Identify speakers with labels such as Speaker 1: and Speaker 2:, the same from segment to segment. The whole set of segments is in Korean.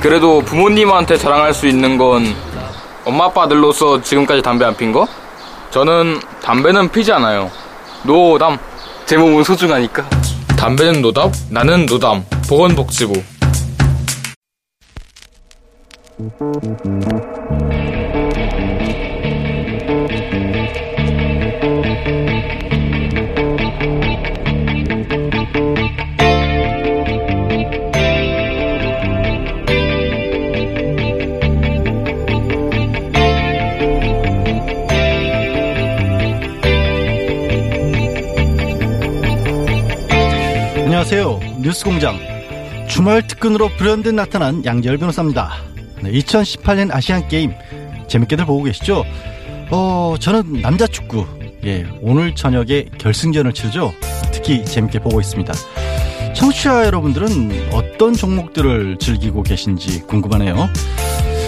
Speaker 1: 그래도 부모님한테 자랑할 수 있는 건 엄마 아빠들로서 지금까지 담배 안 핀 거? 저는 담배는 피지 않아요. 노담. 제 몸은 소중하니까. 담배는 노답, 나는 노담. 보건복지부.
Speaker 2: 안녕하세요. 뉴스공장 주말 특근으로 불현듯 나타난 양재열 변호사입니다. 네, 2018년 아시안 게임 재밌게들 보고 계시죠? 어, 저는 남자 축구 예, 오늘 저녁에 결승전을 치르죠. 특히 재밌게 보고 있습니다. 청취자 여러분들은 어떤 종목들을 즐기고 계신지 궁금하네요.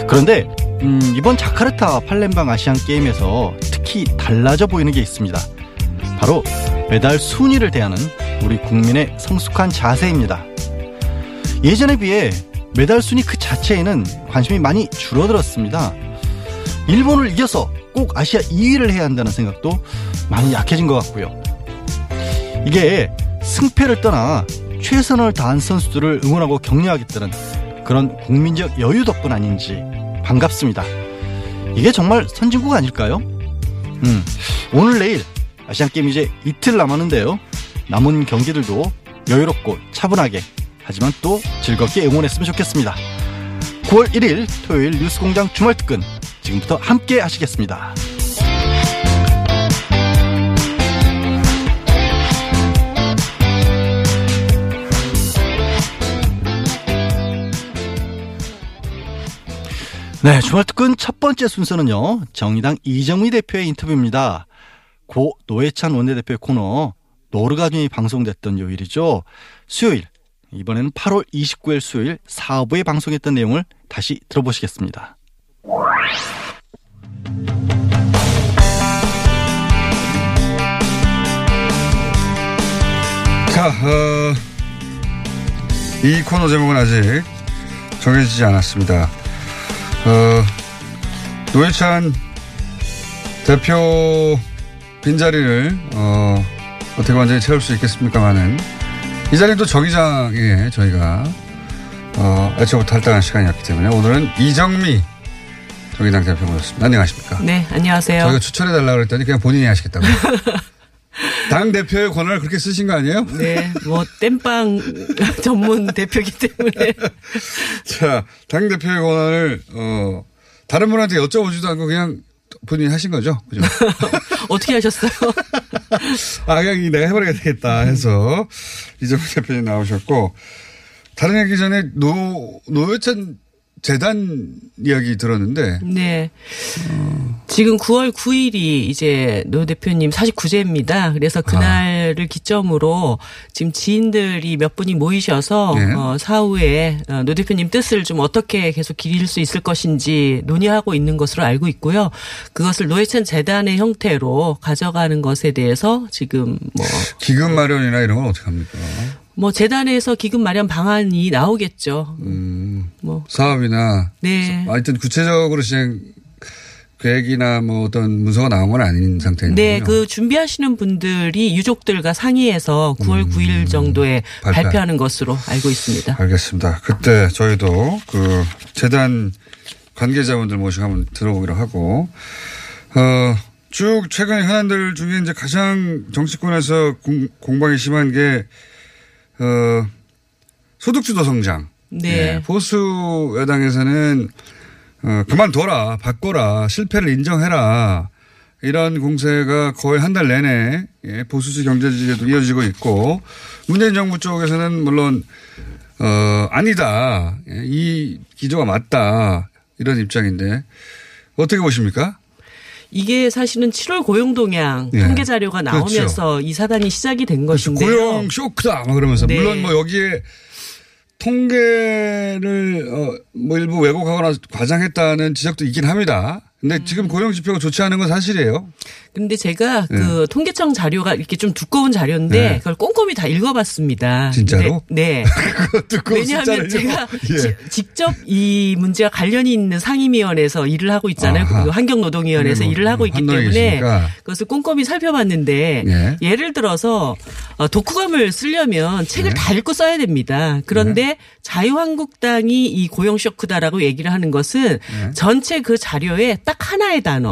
Speaker 2: 그런데 음, 이번 자카르타 팔렘방 아시안 게임에서 특히 달라져 보이는 게 있습니다. 바로 메달 순위를 대하는 우리 국민의 성숙한 자세입니다. 예전에 비해 메달 순위 그 자체에는 관심이 많이 줄어들었습니다. 일본을 이겨서 꼭 아시아 2위를 해야 한다는 생각도 많이 약해진 것 같고요. 이게 승패를 떠나 최선을 다한 선수들을 응원하고 격려하겠다는 그런 국민적 여유 덕분 아닌지 반갑습니다. 이게 정말 선진국 아닐까요? 음, 오늘 내일 아시안게임 이제 이틀 남았는데요. 남은 경기들도 여유롭고 차분하게 하지만 또 즐겁게 응원했으면 좋겠습니다. 9월 1일 토요일 뉴스공장 주말특근 지금부터 함께 하시겠습니다. 네, 주말특근 첫 번째 순서는요. 정의당 이정미 대표의 인터뷰입니다. 고 노회찬 원내대표의 코너 노르가즘이 방송됐던 요일이죠. 수요일 이번에는 8월 29일 수요일 사부에 방송했던 내용을 다시 들어보시겠습니다.
Speaker 3: 자, 어, 이 코너 제목은 아직 정해지지 않았습니다. 어, 노회찬 대표 빈자리를 어, 어떻게 완전히 채울 수 있겠습니까만은 이 자리도 정의장에 저희가 어, 애초부터 할당한 시간이었기 때문에 오늘은 이정미 정의당 대표 모셨습니다. 안녕하십니까?
Speaker 4: 네, 안녕하세요.
Speaker 3: 저희가 추천해 달라고 그랬더니 그냥 본인이 하시겠다고. 당 대표의 권한을 그렇게 쓰신 거 아니에요?
Speaker 4: 네, 뭐 땜빵 전문 대표기 때문에.
Speaker 3: 자, 당 대표의 권한을 어 다른 분한테 여쭤보지도 않고 그냥 본인이 하신 거죠? 그죠?
Speaker 4: 어떻게 하셨어요?
Speaker 3: 아, 그냥 내가 해버려야 되겠다 해서 이정미 대표님 나오셨고 다른 얘기 전에 노 노회찬 재단 이야기 들었는데
Speaker 4: 네. 지금 9월 9일이 이제 노 대표님 49재입니다. 그래서 그날을 기점으로 지금 지인들이 몇 분이 모이셔서
Speaker 3: 네.
Speaker 4: 어, 사후에 어, 노 대표님 뜻을 좀 어떻게 계속 기릴 수 있을 것인지 논의하고 있는 것으로 알고 있고요. 그것을 노회찬 재단의 형태로 가져가는 것에 대해서 지금 뭐
Speaker 3: 기금 마련이나 이런 건 어떻게 합니까?
Speaker 4: 뭐 재단에서 기금 마련 방안이 나오겠죠.
Speaker 3: 음,
Speaker 4: 뭐
Speaker 3: 사업이나
Speaker 4: 네.
Speaker 3: 하여튼 구체적으로 시행 계획이나 뭐 어떤 문서가 나온 건 아닌 상태인
Speaker 4: 네. 그 준비하시는 분들이 유족들과 상의해서 9월 9일 정도에
Speaker 3: 음. 발표.
Speaker 4: 발표 하는 것으로 알고 있습니다.
Speaker 3: 알겠습니다. 그때 저희도 그 재단 관계자분들 모시고 한번 들어보기로 하고, 어, 쭉 최근의 현안들 중에 이제 가장 정치권에서 공, 공방이 심한 게, 어, 소득주도 성장.
Speaker 4: 네.
Speaker 3: 예, 보수 여당에서는 어, 그만둬라, 바꿔라, 실패를 인정해라. 이런 공세가 거의 한 달 내내 예, 보수지 경제지에도 이어지고 있고 문재인 정부 쪽에서는 물론 어, 아니다. 예, 이 기조가 맞다. 이런 입장인데 어떻게 보십니까?
Speaker 4: 이게 사실은 7월 고용 동향
Speaker 3: 예.
Speaker 4: 통계 자료가 나오면서
Speaker 3: 그렇죠.
Speaker 4: 이 사단이 시작이 된 것인데요.
Speaker 3: 고용 쇼크다. 막 그러면서
Speaker 4: 네.
Speaker 3: 물론 뭐 여기에 통계를 어, 뭐 일부 왜곡하거나 과장했다는 지적도 있긴 합니다. 근데
Speaker 4: 음.
Speaker 3: 지금 고용 지표가 좋지 않은 건 사실이에요.
Speaker 4: 근데 제가 그 통계청 자료가 이렇게 좀 두꺼운 자료인데
Speaker 3: 네.
Speaker 4: 그걸 꼼꼼히 다 읽어봤습니다.
Speaker 3: 진짜로?
Speaker 4: 네. 네. 왜냐하면? 제가
Speaker 3: 예.
Speaker 4: 지- 직접 이 문제와 관련이 있는 상임위원회에서 일을 하고 있잖아요. 그리고 환경노동위원회에서
Speaker 3: 환경노-
Speaker 4: 일을 하고 있기 때문에
Speaker 3: 계시니까.
Speaker 4: 그것을 꼼꼼히 살펴봤는데
Speaker 3: 예.
Speaker 4: 예를 들어서 어, 독후감을 쓰려면 책을
Speaker 3: 네.
Speaker 4: 다 읽고 써야 됩니다. 그런데 자유한국당이 이 고용 쇼크다라고 얘기를 하는 것은
Speaker 3: 네.
Speaker 4: 전체 그 자료에 딱 하나의 단어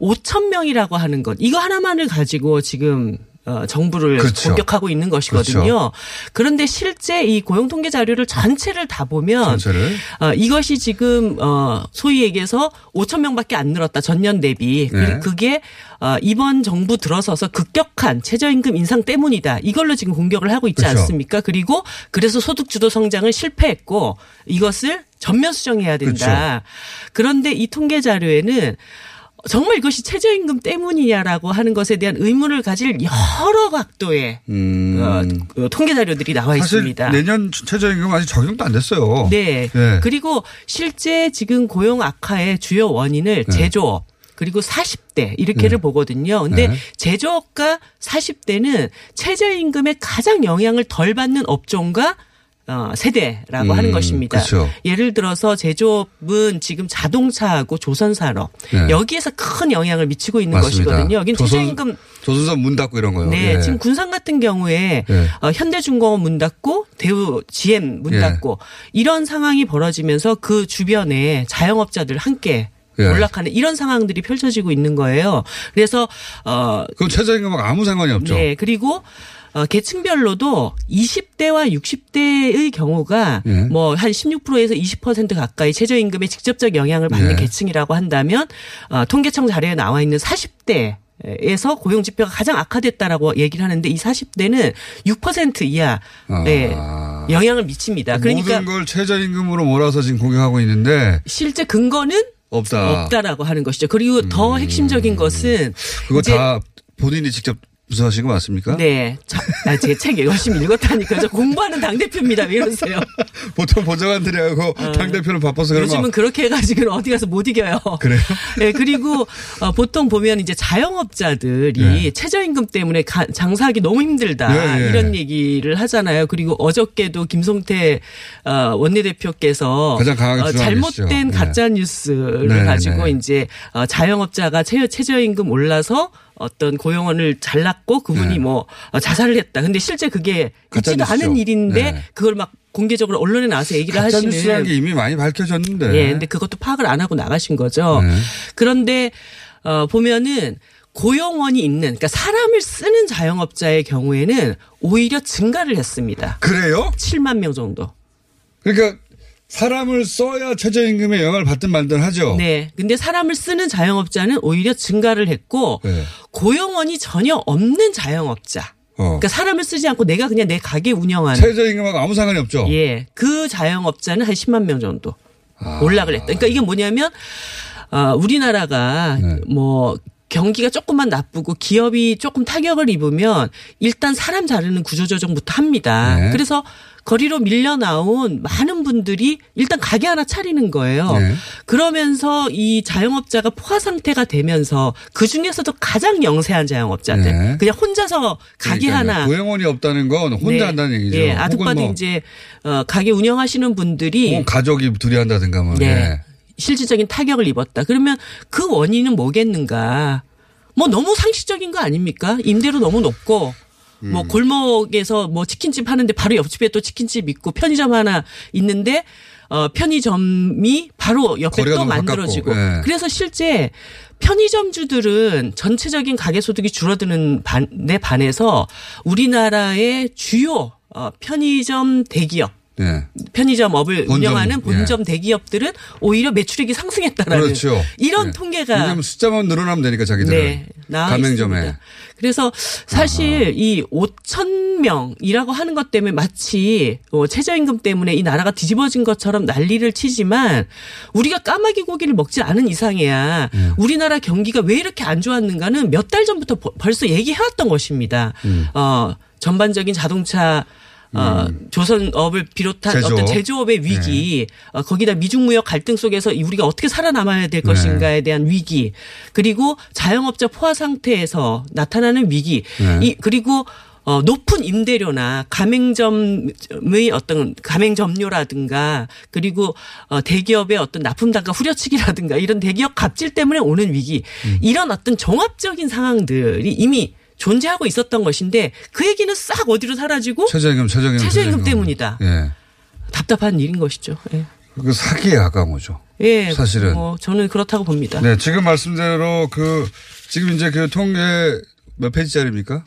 Speaker 4: 5천 명이라고 하는 것 이거 하나만을 가지고 지금 어, 정부를
Speaker 3: 그렇죠.
Speaker 4: 공격하고 있는 것이거든요.
Speaker 3: 그렇죠.
Speaker 4: 그런데 실제 이 고용 통계 자료를 전체를 다 보면
Speaker 3: 전체를
Speaker 4: 어, 이것이 지금 어, 소위 얘기해서 5천 명밖에 안 늘었다 전년 대비.
Speaker 3: 네.
Speaker 4: 그- 그게 어, 이번 정부 들어서서 급격한 최저임금 인상 때문이다. 이걸로 지금 공격을 하고 있지
Speaker 3: 그렇죠.
Speaker 4: 않습니까? 그리고 그래서 소득주도 성장을 실패했고 이것을 전면 수정해야 된다.
Speaker 3: 그렇죠.
Speaker 4: 그런데 이 통계 자료에는 정말 이것이 최저임금 때문이냐라고 하는 것에 대한 의문을 가질 여러 각도의
Speaker 3: 음.
Speaker 4: 어, 그 통계 자료들이 나와
Speaker 3: 사실
Speaker 4: 있습니다.
Speaker 3: 내년 최저임금 아직 적용도 안 됐어요.
Speaker 4: 네.
Speaker 3: 네.
Speaker 4: 그리고 실제 지금 고용 악화의 주요 원인을 제조업 그리고 40대 이렇게를 보거든요. 근데
Speaker 3: 네.
Speaker 4: 제조업과 40대는 최저임금에 가장 영향을 덜 받는 업종과 어, 세대라고
Speaker 3: 음,
Speaker 4: 하는 것입니다.
Speaker 3: 그렇죠.
Speaker 4: 예를 들어서 제조업은 지금 자동차하고 조선산업
Speaker 3: 네.
Speaker 4: 여기에서 큰 영향을 미치고 있는
Speaker 3: 맞습니다.
Speaker 4: 것이거든요. 여긴
Speaker 3: 조선-
Speaker 4: 최저임금
Speaker 3: 조선선 문 닫고 이런 거요.
Speaker 4: 네,
Speaker 3: 예.
Speaker 4: 지금 군산 같은 경우에
Speaker 3: 네.
Speaker 4: 어, 현대중공업 문 닫고 대우 GM 문
Speaker 3: 예.
Speaker 4: 닫고 이런 상황이 벌어지면서 그 주변에 자영업자들 함께
Speaker 3: 예.
Speaker 4: 몰락하는 이런 상황들이 펼쳐지고 있는 거예요. 그래서 어
Speaker 3: 그럼 최저임금하고 아무 상관이 없죠.
Speaker 4: 네, 그리고 어, 계층별로도 20대와 60대의 경우가
Speaker 3: 예.
Speaker 4: 뭐한 16%에서 20% 가까이 최저임금에 직접적 영향을 받는
Speaker 3: 예.
Speaker 4: 계층이라고 한다면 어, 통계청 자료에 나와 있는 40대 에서 고용 지표가 가장 악화됐다라고 얘기를 하는데 이 40대는 6% 이하 에
Speaker 3: 아.
Speaker 4: 영향을 미칩니다. 그러니까
Speaker 3: 모든 걸 최저임금으로 몰아서 지금 공격하고 있는데
Speaker 4: 실제 근거는
Speaker 3: 없다.
Speaker 4: 없다라고 하는 것이죠. 그리고 더 핵심적인 것은
Speaker 3: 그거 다 본인이 직접 부서하신 거 맞습니까?
Speaker 4: 네. 저, 아, 제책 열심히 읽었다니까. 저 공부하는 당대표입니다. 왜 이러세요?
Speaker 3: 보통 보좌관들이하고 당대표는 바빠서 그러면
Speaker 4: 어. 요즘은 그렇게 해가지고는 어디 가서 못 이겨요.
Speaker 3: 그래요?
Speaker 4: 네, 그리고 어, 보통 보면 이제 자영업자들이
Speaker 3: 네.
Speaker 4: 최저임금 때문에 가- 장사하기 너무 힘들다
Speaker 3: 네, 네.
Speaker 4: 이런 얘기를 하잖아요. 그리고 어저께도 김성태 어, 원내대표께서
Speaker 3: 가장 강하게
Speaker 4: 어. 잘못된
Speaker 3: 네.
Speaker 4: 가짜 뉴스를
Speaker 3: 네,
Speaker 4: 가지고
Speaker 3: 네.
Speaker 4: 이제 어, 자영업자가 최, 최저임금 올라서 어떤 고용원을 잘랐고 그분이
Speaker 3: 네.
Speaker 4: 뭐 어, 자살을 했다. 근데 실제 그게 있지도
Speaker 3: 뉴스죠.
Speaker 4: 않은 일인데
Speaker 3: 네.
Speaker 4: 그걸 막 공개적으로 언론에 나와서 얘기를 하시는
Speaker 3: 뉴스라는 게 이미 많이 밝혀졌는데.
Speaker 4: 예, 근데 그것도 파악을 안 하고 나가신 거죠.
Speaker 3: 네.
Speaker 4: 그런데 어 보면은 고용원이 있는 그러니까 사람을 쓰는 자영업자의 경우에는 오히려 증가를 했습니다.
Speaker 3: 그래요?
Speaker 4: 7만 명 정도.
Speaker 3: 그러니까 사람을 써야 최저임금에 영향을 받든 말든 하죠.
Speaker 4: 네. 근데 사람을 쓰는 자영업자는 오히려 증가를 했고
Speaker 3: 네.
Speaker 4: 고용원이 전혀 없는 자영업자.
Speaker 3: 어.
Speaker 4: 그러니까 사람을 쓰지 않고 내가 그냥 내 가게 운영하는
Speaker 3: 최저임금하고 아무 상관이 없죠.
Speaker 4: 예. 그 자영업자는 한 10만 명 정도 올라를 했다. 그러니까 이게 뭐냐면, 어, 우리나라가
Speaker 3: 네.
Speaker 4: 뭐, 경기가 조금만 나쁘고 기업이 조금 타격을 입으면 일단 사람 자르는 구조조정부터 합니다.
Speaker 3: 네.
Speaker 4: 그래서 거리로 밀려 나온 많은 분들이 일단 가게 하나 차리는 거예요.
Speaker 3: 네.
Speaker 4: 그러면서 이 자영업자가 포화 상태가 되면서 그 중에서도 가장 영세한 자영업자들
Speaker 3: 네.
Speaker 4: 그냥 혼자서 가게
Speaker 3: 그러니까요.
Speaker 4: 하나
Speaker 3: 고용원이 없다는 건 혼자
Speaker 4: 네.
Speaker 3: 한다는 얘기죠.
Speaker 4: 예,
Speaker 3: 혹은
Speaker 4: 아득바득
Speaker 3: 뭐
Speaker 4: 이제 어, 가게 운영하시는 분들이
Speaker 3: 가족이 둘이 한다든가 뭐.
Speaker 4: 네.
Speaker 3: 예.
Speaker 4: 실질적인 타격을 입었다. 그러면 그 원인은 뭐겠는가? 뭐 너무 상식적인 거 아닙니까? 임대료 너무 높고 뭐
Speaker 3: 음.
Speaker 4: 골목에서 뭐 치킨집 하는데 바로 옆집에 또 치킨집 있고 편의점 하나 있는데 어 편의점이 바로 옆에 또 만들어지고
Speaker 3: 예.
Speaker 4: 그래서 실제 편의점주들은 전체적인 가계 소득이 줄어드는 반에 반해서 우리나라의 주요 어 편의점 대기업
Speaker 3: 네.
Speaker 4: 편의점 업을
Speaker 3: 본점,
Speaker 4: 운영하는 본점 대기업들은 오히려 매출액이 상승했다라는
Speaker 3: 그렇죠.
Speaker 4: 이런
Speaker 3: 네.
Speaker 4: 통계가
Speaker 3: 왜냐하면 숫자만 늘어나면 되니까 자기들은
Speaker 4: 네,
Speaker 3: 가맹점에
Speaker 4: 있습니다. 그래서 사실 이 5천 명이라고 하는 것 때문에 마치 어, 최저임금 때문에 이 나라가 뒤집어진 것처럼 난리를 치지만 우리가 까마귀 고기를 먹지 않은 이상해야
Speaker 3: 네.
Speaker 4: 우리나라 경기가 왜 이렇게 안 좋았는가는 몇 달 전부터 버- 벌써 얘기해왔던 것입니다.
Speaker 3: 음.
Speaker 4: 어, 전반적인 자동차 어, 조선업을 비롯한
Speaker 3: 제조업.
Speaker 4: 어떤 제조업의 위기, 어, 거기다 미중무역 갈등 속에서 우리가 어떻게 살아남아야 될 것인가에 대한 위기, 그리고 자영업자 포화 상태에서 나타나는 위기,
Speaker 3: 네.
Speaker 4: 이 그리고 어, 높은 임대료나 가맹점의 어떤 가맹점료라든가 그리고 어, 대기업의 어떤 납품 단가 후려치기라든가 이런 대기업 갑질 때문에 오는 위기 이런 어떤 종합적인 상황들이 이미 존재하고 있었던 것인데 그 얘기는 싹 어디로 사라지고
Speaker 3: 최저임금, 최저임금,
Speaker 4: 최저임금 때문이다.
Speaker 3: 예.
Speaker 4: 답답한 일인 것이죠. 예.
Speaker 3: 그 사기에 가까운 거죠.
Speaker 4: 예,
Speaker 3: 사실은.
Speaker 4: 어, 저는 그렇다고 봅니다.
Speaker 3: 네, 지금 말씀대로 그 지금 이제 그 통계 몇 페이지짜리입니까?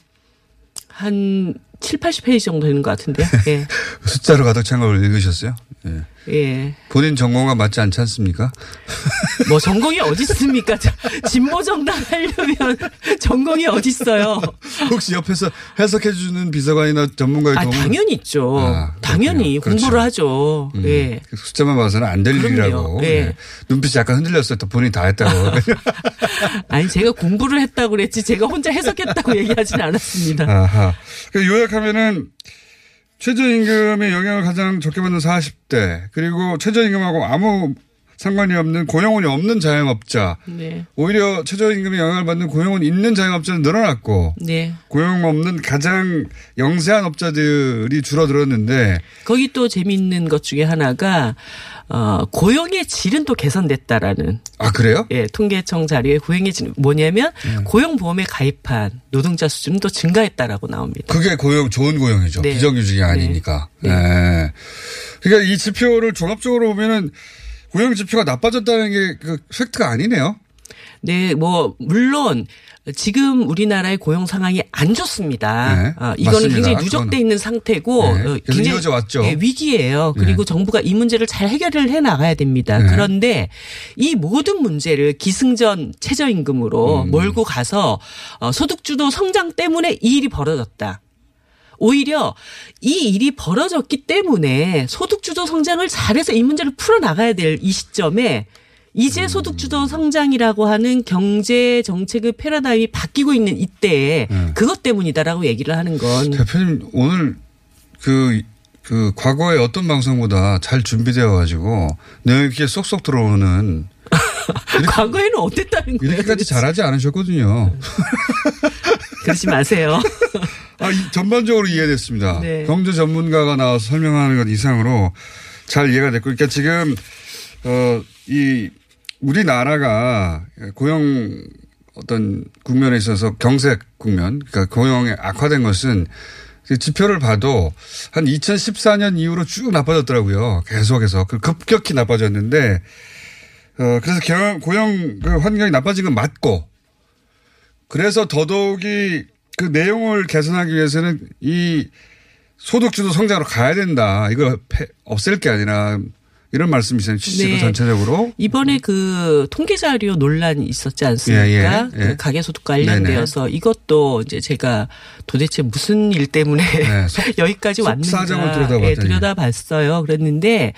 Speaker 4: 한 7, 80페이지 정도 되는 것 같은데요. 예.
Speaker 3: 숫자로 가득 찬 걸 읽으셨어요? 예.
Speaker 4: 예.
Speaker 3: 본인 전공과 맞지 않지 않습니까?
Speaker 4: 뭐 전공이 어디 있습니까? 자, 진보 정당 하려면 전공이 어디 있어요?
Speaker 3: 혹시 옆에서 해석해 주는 비서관이나 전문가의
Speaker 4: 아,
Speaker 3: 도움을
Speaker 4: 당연히 있죠.
Speaker 3: 아,
Speaker 4: 당연히
Speaker 3: 그렇군요.
Speaker 4: 공부를
Speaker 3: 그렇죠.
Speaker 4: 하죠.
Speaker 3: 음,
Speaker 4: 예.
Speaker 3: 그 숫자만 봐서는 안 될. 일이라고.
Speaker 4: 예.
Speaker 3: 예. 눈빛이 약간 흔들렸어요. 또 본인이 다 했다고.
Speaker 4: 아니 제가 공부를 했다고 그랬지 제가 혼자 해석했다고 얘기하지는 않았습니다.
Speaker 3: 아하. 그 요약하면은 최저임금의 영향을 가장 적게 받는 40대 그리고 최저임금하고 아무 상관이 없는 고용원이 없는 자영업자
Speaker 4: 네.
Speaker 3: 오히려 최저임금의 영향을 받는 고용원 있는 자영업자는 늘어났고
Speaker 4: 네.
Speaker 3: 고용 없는 가장 영세한 업자들이 줄어들었는데
Speaker 4: 거기 또 재미있는 것 중에 하나가 어, 고용의 질은 또 개선됐다라는
Speaker 3: 아 그래요?
Speaker 4: 예, 통계청 자료에 고용의 질 뭐냐면
Speaker 3: 네.
Speaker 4: 고용보험에 가입한 노동자 수준은 또 증가했다라고 나옵니다.
Speaker 3: 그게 고용 좋은 고용이죠.
Speaker 4: 네.
Speaker 3: 비정규직이 아니니까. 네. 그러니까 이 지표를 종합적으로 보면은 고용 지표가 나빠졌다는 게 그 팩트가 아니네요.
Speaker 4: 네, 뭐 물론 지금 우리나라의 고용 상황이 안 좋습니다.
Speaker 3: 네,
Speaker 4: 아, 이거는
Speaker 3: 맞습니다.
Speaker 4: 굉장히 누적돼. 있는 상태고
Speaker 3: 네,
Speaker 4: 어,
Speaker 3: 왔죠.
Speaker 4: 예, 위기예요. 그리고 정부가 이 문제를 잘 해결을 해 나가야 됩니다.
Speaker 3: 네.
Speaker 4: 그런데 이 모든 문제를 기승전 최저임금으로
Speaker 3: 음.
Speaker 4: 몰고 가서 어, 소득주도 성장 때문에 이 일이 벌어졌다. 오히려 이 일이 벌어졌기 때문에 소득주도 성장을 잘해서 이 문제를 풀어나가야 될 이 시점에
Speaker 3: 음.
Speaker 4: 이제 소득주도 성장이라고 하는 경제 정책의 패러다임이 바뀌고 있는 이때에
Speaker 3: 네.
Speaker 4: 그것 때문이다라고 얘기를 하는 건
Speaker 3: 대표님 오늘 그, 그 과거의 어떤 방송보다 잘 준비되어 가지고 내용이 이렇게 쏙쏙 들어오는
Speaker 4: 과거에는 어땠다는 거예요?
Speaker 3: 이렇게까지 잘하지 않으셨거든요.
Speaker 4: 그러지 마세요.
Speaker 3: 아, 이- 전반적으로 이해됐습니다.
Speaker 4: 네.
Speaker 3: 경제 전문가가 나와서 설명하는 것 이상으로 잘 이해가 됐고, 그러니까 지금 어, 이 우리나라가 고용 어떤 국면에 있어서 경색 국면, 그러니까 고용에 악화된 것은 그 지표를 봐도 한 2014년 이후로 쭉 나빠졌더라고요. 계속해서 그 급격히 나빠졌는데 어, 그래서 경- 고용 그 환경이 나빠진 건 맞고 그래서 더더욱이 그 내용을 개선하기 위해서는 이 소득주도 성장으로 가야 된다. 이거 패- 없앨 게 아니라 이런 말씀이세요. 취지로
Speaker 4: 네.
Speaker 3: 전체적으로.
Speaker 4: 이번에 그 통계 자료 논란이 있었지 않습니까?
Speaker 3: 예, 예, 예.
Speaker 4: 그 가계소득 관련되어서 이것도 이제 제가 도대체 무슨 일 때문에
Speaker 3: 네, 속-
Speaker 4: 여기까지 왔는가
Speaker 3: 들여다봤더니.
Speaker 4: 예, 들여다봤어요. 그랬는데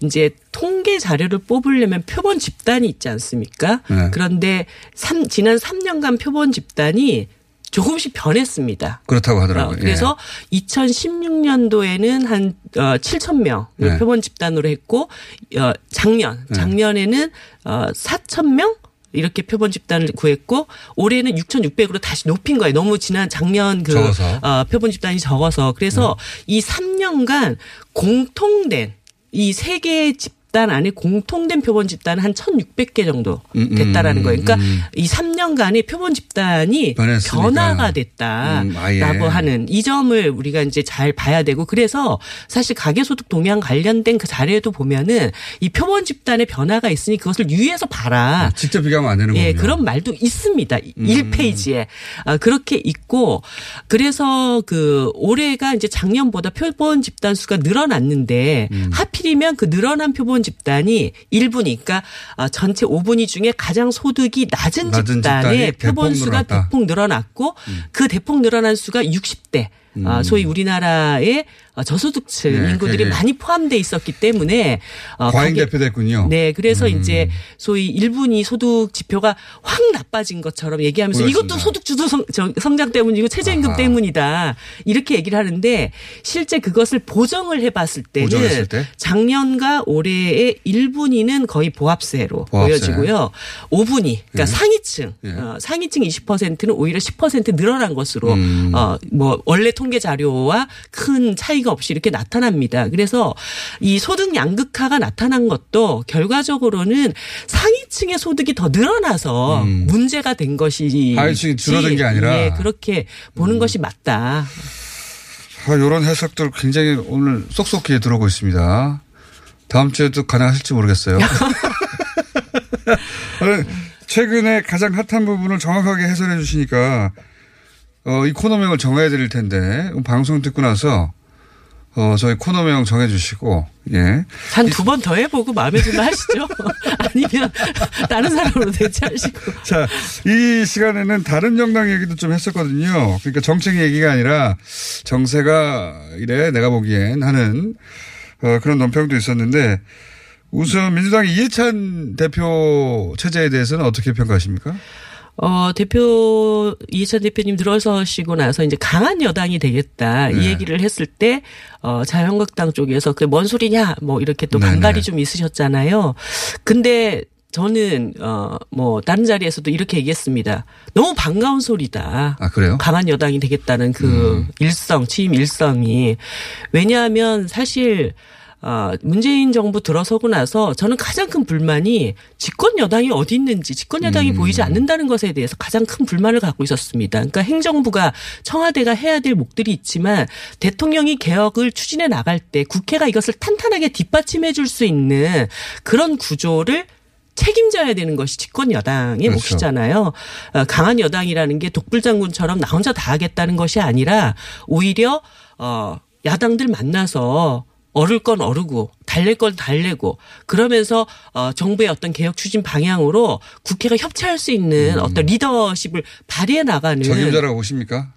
Speaker 4: 이제 통계 자료를 뽑으려면 표본 집단이 있지 않습니까?
Speaker 3: 네.
Speaker 4: 그런데 삼- 지난 3년간 표본 집단이 조금씩 변했습니다.
Speaker 3: 그렇다고
Speaker 4: 어,
Speaker 3: 하더라고요.
Speaker 4: 그래서 2016년도에는 한 어, 7천 명
Speaker 3: 네.
Speaker 4: 표본 집단으로 했고 어, 작년 작년에는 어, 4천 명 이렇게 표본 집단을 구했고 올해는 6,600으로 다시 높인 거예요. 너무 지난 작년 그
Speaker 3: 적어서.
Speaker 4: 어, 표본 집단이 적어서 그래서
Speaker 3: 네.
Speaker 4: 이 3년간 공통된 이 세 개의 집 집단 안에 공통된 표본 집단은 한 1,600개 정도
Speaker 3: 음, 음,
Speaker 4: 됐다라는 거예요. 그러니까
Speaker 3: 음.
Speaker 4: 이 3년간의 표본 집단이
Speaker 3: 변했으니까.
Speaker 4: 변화가 됐다라고
Speaker 3: 음.
Speaker 4: 하는 이 점을 우리가 이제 잘 봐야 되고 그래서 사실 가계소득 동향 관련된 그 자료에도 보면은 이 표본 집단의 변화가 있으니 그것을 유의해서 봐라.
Speaker 3: 직접 비교하면 안 되는 거군요.
Speaker 4: 예, 그런 말도 있습니다.
Speaker 3: 음.
Speaker 4: 1페이지에. 아, 그렇게 있고, 그래서 그 올해가 이제 작년보다 표본 집단 수가 늘어났는데,
Speaker 3: 음.
Speaker 4: 하필이면 그 늘어난 표본 집단이 1분위, 그러니까 아, 전체 5분위 중에 가장 소득이 낮은,
Speaker 3: 낮은
Speaker 4: 집단의
Speaker 3: 대폭
Speaker 4: 표본 수가
Speaker 3: 늘어났다. 음.
Speaker 4: 대폭 늘어났고, 그 대폭 늘어난 수가 60대. 아, 소위 우리나라의 어, 저소득층
Speaker 3: 네,
Speaker 4: 인구들이
Speaker 3: 그게
Speaker 4: 많이 포함돼 있었기 때문에 어,
Speaker 3: 과잉 대표됐군요.
Speaker 4: 네, 그래서
Speaker 3: 음.
Speaker 4: 이제 소위 1분위 소득 지표가 확 나빠진 것처럼 얘기하면서
Speaker 3: 그렇습니다.
Speaker 4: 이것도 소득 주도 성, 저- 성장 때문이고 최저임금
Speaker 3: 아하.
Speaker 4: 때문이다. 이렇게 얘기를 하는데 실제 그것을 보정을 해봤을 때는
Speaker 3: 때?
Speaker 4: 작년과 올해의 1분위는 거의 보합세로
Speaker 3: 보합세.
Speaker 4: 보여지고요. 5분위, 그러니까 상위층,
Speaker 3: 예.
Speaker 4: 어, 상위층 20%는 오히려 10% 늘어난 것으로
Speaker 3: 음.
Speaker 4: 어, 뭐 원래 통계 자료와 큰 차이가 없이 이렇게 나타납니다. 그래서 이 소득 양극화가 나타난 것도 결과적으로는 상위층의 소득이 더 늘어나서 문제가 된 것이
Speaker 3: 음. 하위층이 줄어든 게 아니라.
Speaker 4: 예, 그렇게 보는 것이 맞다.
Speaker 3: 아, 이런 해석들 굉장히 오늘 쏙쏙히 들어오고 있습니다. 다음 주에도 가능하실지 모르겠어요. 저는 최근에 가장 핫한 부분을 정확하게 해설해 주시니까 어, 이 코너명을 정해야 될 텐데 방송 듣고 나서 어, 저희 코너명 정해 주시고 예.
Speaker 4: 한 두 번 더 해보고 마음에 들면 하시죠. 아니면 다른 사람으로 대체하시고.
Speaker 3: 자, 이 시간에는 다른 정당 얘기도 좀 했었거든요. 그러니까 정책 얘기가 아니라 정세가 이래 내가 보기엔 하는 어, 그런 논평도 있었는데 우선 민주당 이해찬 대표 체제에 대해서는 어떻게 평가하십니까?
Speaker 4: 어, 대표, 이해찬 대표님 들어서시고 나서 이제 강한 여당이 되겠다.
Speaker 3: 네.
Speaker 4: 이 얘기를 했을 때, 어, 자유한국당 쪽에서 그게 뭔 소리냐, 뭐 이렇게 또
Speaker 3: 네네.
Speaker 4: 반발이 좀 있으셨잖아요. 근데 저는, 어, 뭐, 다른 자리에서도 이렇게 얘기했습니다. 너무 반가운 소리다.
Speaker 3: 아, 그래요?
Speaker 4: 강한 여당이 되겠다는 그
Speaker 3: 음.
Speaker 4: 일성, 취임 일성이. 왜냐하면 사실, 어, 문재인 정부 들어서고 나서 저는 가장 큰 불만이 집권 여당이 어디 있는지 집권 여당이
Speaker 3: 음.
Speaker 4: 보이지 않는다는 것에 대해서 가장 큰 불만을 갖고 있었습니다. 그러니까 행정부가 청와대가 해야 될 목들이 있지만 대통령이 개혁을 추진해 나갈 때 국회가 이것을 탄탄하게 뒷받침해 줄 수 있는 그런 구조를 책임져야 되는 것이 집권 여당의
Speaker 3: 그렇죠.
Speaker 4: 몫이잖아요. 어, 강한 여당이라는 게 독불 장군처럼 나 혼자 다 하겠다는 것이 아니라 오히려 어 야당들 만나서 어를 건 어르고 달랠 건 달래고 그러면서 어 정부의 어떤 개혁 추진 방향으로 국회가 협치할 수 있는 어떤 리더십을 발휘해 나가는
Speaker 3: 적임자라고 보십니까?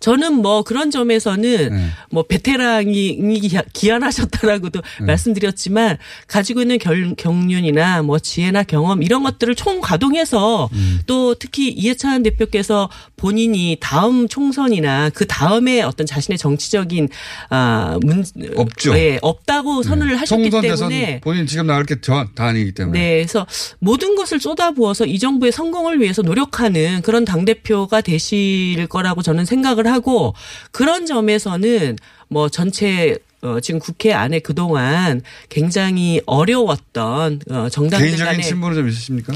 Speaker 4: 저는 뭐 그런 점에서는
Speaker 3: 네.
Speaker 4: 뭐 베테랑이 기- 기한하셨다라고도
Speaker 3: 네.
Speaker 4: 말씀드렸지만 가지고 있는 결, 경륜이나 뭐 지혜나 경험 이런 것들을 총 가동해서
Speaker 3: 음.
Speaker 4: 또 특히 이해찬 대표께서 본인이 다음 총선이나 그 다음에 어떤 자신의 정치적인 아, 문
Speaker 3: 없죠.
Speaker 4: 예, 없다고 선언을 하셨기
Speaker 3: 총선 대선
Speaker 4: 때문에
Speaker 3: 본인 지금 나갈 게다 아니기 때문에.
Speaker 4: 네, 그래서 모든 것을 쏟아부어서 이 정부의 성공을 위해서 노력하는 그런 당 대표가 되실 거라고 저는 생각 을 하고 그런 점에서는 뭐 전체 어, 지금 국회 안에 그동안 굉장히 어려웠던 어, 정당들
Speaker 3: 개인적인
Speaker 4: 간에
Speaker 3: 친분은 좀 있으십니까?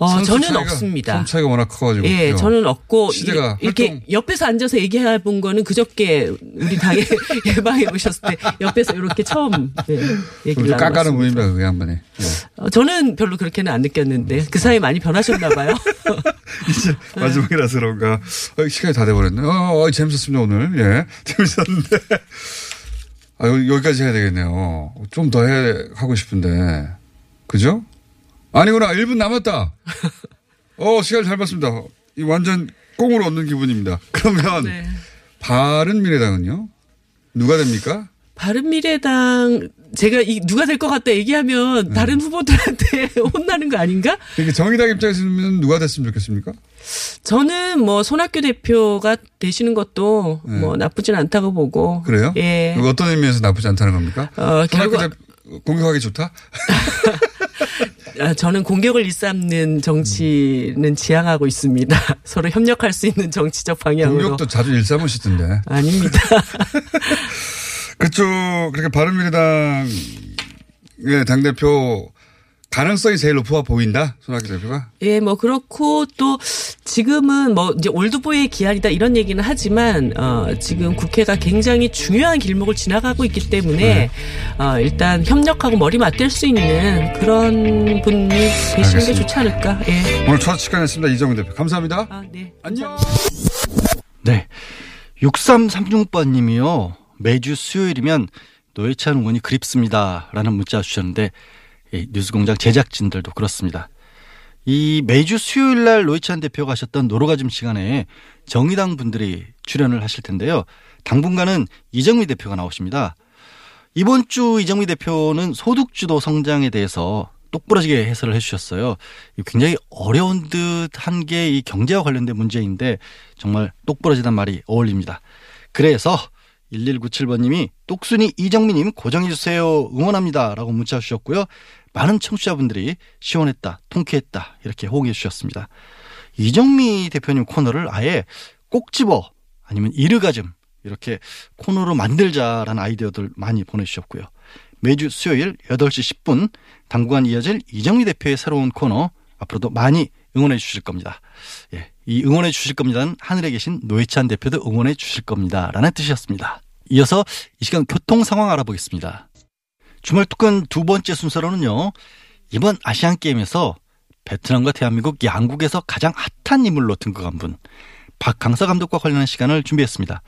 Speaker 4: 어, 저는
Speaker 3: 차이가-
Speaker 4: 없습니다.
Speaker 3: 선수 차이가 워낙 커가지고.
Speaker 4: 예? 저는 없고
Speaker 3: 시대가
Speaker 4: 이렇게
Speaker 3: 활동-
Speaker 4: 옆에서 앉아서 얘기해 본 거는 그저께 우리 당에 예방해 오셨을 때 옆에서 이렇게 처음 네, 얘기를
Speaker 3: 좀 깎아는
Speaker 4: 나눴습니다.
Speaker 3: 분입니다, 그게 한 번에. 네.
Speaker 4: 어, 저는 별로 그렇게는 안 느꼈는데 그 사이에 많이 변하셨나 봐요.
Speaker 3: 이제 마지막이라서 그런가. 어, 시간이 다 돼버렸네. 어, 어, 재밌었습니다, 오늘. 예. 재밌었는데. 아, 여- 여기까지 해야 되겠네요. 좀 더 해, 하고 싶은데. 그죠? 아니구나. 1분 남았다. 어, 시간 잘 봤습니다. 이 완전 꽁으로 얻는 기분입니다. 그러면
Speaker 4: 네.
Speaker 3: 바른 미래당은요? 누가 됩니까?
Speaker 4: 바른미래당 제가 이 누가 될 것 같다 얘기하면
Speaker 3: 네.
Speaker 4: 다른 후보들한테 혼나는 거 아닌가?
Speaker 3: 그러니까 정의당 입장에서는 누가 됐으면 좋겠습니까?
Speaker 4: 저는 뭐 손학규 대표가 되시는 것도
Speaker 3: 네.
Speaker 4: 뭐 나쁘진 않다고 보고.
Speaker 3: 그래요?
Speaker 4: 예.
Speaker 3: 어떤 의미에서 나쁘지 않다는 겁니까?
Speaker 4: 어,
Speaker 3: 손학규
Speaker 4: 결과-
Speaker 3: 대- 공격하기 좋다?
Speaker 4: 아, 저는 공격을 일삼는 정치는 지향하고 있습니다. 서로 협력할 수 있는 정치적 방향으로.
Speaker 3: 공격도 자주 일삼으시던데.
Speaker 4: 아닙니다.
Speaker 3: 그쪽 그렇게 바른미래당 예, 당대표 가능성이 제일 높아 보인다? 손학규 대표가?
Speaker 4: 예, 뭐 그렇고 또 지금은 뭐 이제 올드보이의 기한이다 이런 얘기는 하지만 어 지금 국회가 굉장히 중요한 길목을 지나가고 있기 때문에
Speaker 3: 네.
Speaker 4: 어 일단 협력하고 머리 맞댈 수 있는 그런 분이 되시는 게
Speaker 3: 알겠습니다.
Speaker 4: 좋지 않을까. 예.
Speaker 3: 오늘 첫 시간 했습니다. 이정훈 대표. 감사합니다.
Speaker 4: 아, 네.
Speaker 3: 안녕.
Speaker 2: 네. 6336번님이요. 매주 수요일이면 노회찬 의원이 그립습니다. 라는 문자 주셨는데, 이 뉴스공장 제작진들도 그렇습니다. 이 매주 수요일 날 노회찬 대표가 하셨던 노로가즘 시간에 정의당 분들이 출연을 하실 텐데요. 당분간은 이정미 대표가 나오십니다. 이번 주 이정미 대표는 소득주도 성장에 대해서 똑부러지게 해설을 해주셨어요. 이 굉장히 어려운 듯한 게 이 경제와 관련된 문제인데 정말 똑부러지단 말이 어울립니다. 그래서 1197번님이 똑순이 이정미님 고정해주세요 응원합니다 라고 문자 주셨고요. 많은 청취자분들이 시원했다 통쾌했다 이렇게 호응해 주셨습니다. 이정미 대표님 코너를 아예 꼭 집어 아니면 이르가즘 이렇게 코너로 만들자라는 아이디어들 많이 보내주셨고요. 매주 수요일 8시 10분 당분간 이어질 이정미 대표의 새로운 코너 앞으로도 많이 응원해 주실 겁니다. 예, 이 응원해 주실 겁니다는 하늘에 계신 노회찬 대표도 응원해 주실 겁니다라는 뜻이었습니다. 이어서 이 시간 교통 상황 알아보겠습니다. 주말 특근 두 번째 순서로는요. 이번 아시안 게임에서 베트남과 대한민국 양국에서 가장 핫한 인물로 등극한 분 박항서 감독과 관련한 시간을 준비했습니다.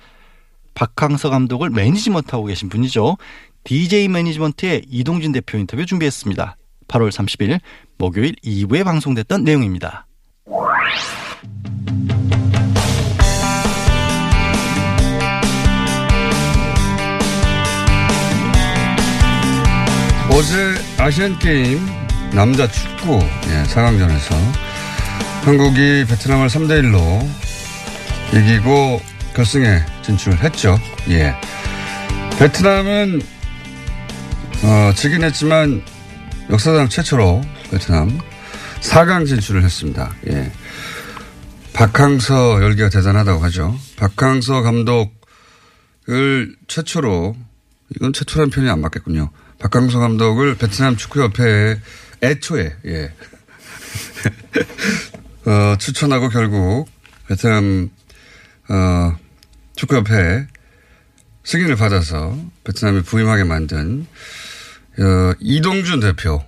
Speaker 2: 박항서 감독을 매니지먼트하고 계신 분이죠. DJ 매니지먼트의 이동진 대표 인터뷰 준비했습니다. 8월 30일 목요일 2부에 방송됐던 내용입니다.
Speaker 3: 어제 아시안게임 남자 축구 예, 4강전에서 한국이 베트남을 3대1로 이기고 결승에 진출했죠. 예. 베트남은 어, 지긴 했지만 역사상 최초로 베트남 4강 진출을 했습니다. 예. 박항서 열기가 대단하다고 하죠. 박항서 감독을 최초로 이건 최초라는 표현이 안 맞겠군요. 박항서 감독을 베트남 축구협회에 애초에 예. 어, 추천하고 결국 베트남 어, 축구협회 승인을 받아서 베트남에 부임하게 만든 어, 이동준 대표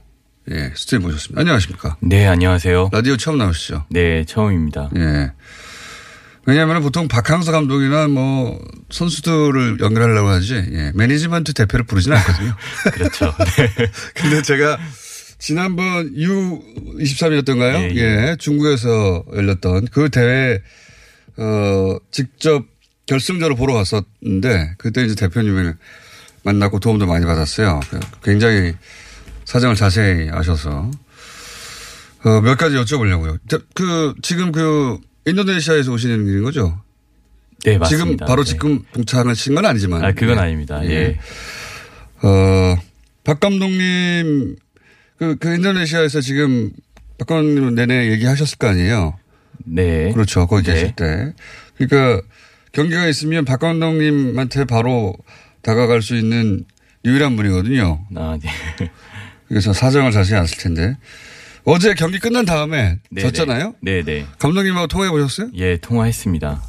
Speaker 3: 예, 스튜디오 모셨습니다. 안녕하십니까?
Speaker 5: 네, 안녕하세요.
Speaker 3: 라디오 처음 나오시죠?
Speaker 5: 네, 처음입니다.
Speaker 3: 예. 왜냐하면 보통 박항서 감독이나 뭐 선수들을 연결하려고 하지 예, 매니지먼트 대표를 부르지는 않거든요.
Speaker 5: 그렇죠. 네.
Speaker 3: 근데 제가 지난번 U23이었던가요?
Speaker 5: 예,
Speaker 3: 예,
Speaker 5: 예.
Speaker 3: 중국에서 열렸던 그 대회 어 직접 결승전을 보러 갔었는데 그때 이제 대표님을 만났고 도움도 많이 받았어요. 그 굉장히 사정을 자세히 아셔서 어, 몇 가지 여쭤보려고요. 저, 그 지금 그 인도네시아에서 오시는 길인 거죠?
Speaker 5: 네, 맞습니다.
Speaker 3: 지금 바로
Speaker 5: 네.
Speaker 3: 지금 동창하신 건 아니지만.
Speaker 5: 아, 그건
Speaker 3: 예.
Speaker 5: 아닙니다.
Speaker 3: 예.
Speaker 5: 예.
Speaker 3: 어, 박 감독님, 그, 그 인도네시아에서 지금 박 감독님 내내 얘기하셨을 거 아니에요?
Speaker 5: 네.
Speaker 3: 그렇죠. 거기
Speaker 5: 네.
Speaker 3: 계실 때. 그러니까 경기가 있으면 박 감독님한테 바로 다가갈 수 있는 유일한 분이거든요.
Speaker 5: 아, 네.
Speaker 3: 그래서 사정을 자세히 아실 텐데. 어제 경기 끝난 다음에
Speaker 5: 네,
Speaker 3: 졌잖아요?
Speaker 5: 네, 네.
Speaker 3: 감독님하고 통화해 보셨어요?
Speaker 5: 예, 통화했습니다.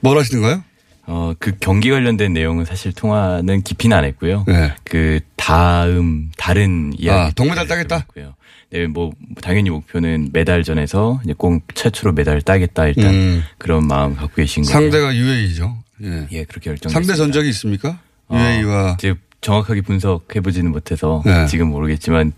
Speaker 3: 뭘 하시는가요?
Speaker 5: 어, 그 경기 관련된 내용은 사실 통화는 깊이는 안 했고요.
Speaker 3: 네.
Speaker 5: 그 다음 다른 이야기.
Speaker 3: 아, 동메달 따겠다?
Speaker 5: 고요 네, 뭐 당연히 목표는 메달 전에서 이제 꼭 최초로 메달을 따겠다 일단
Speaker 3: 음.
Speaker 5: 그런 마음 갖고 계신 거예요.
Speaker 3: 상대가 UAE죠. 예.
Speaker 5: 예, 그렇게 결정.
Speaker 3: 상대 전적이 있습니까?
Speaker 5: 어,
Speaker 3: UAE와
Speaker 5: 이제 정확하게 분석해 보지는 못해서
Speaker 3: 네.
Speaker 5: 지금 모르겠지만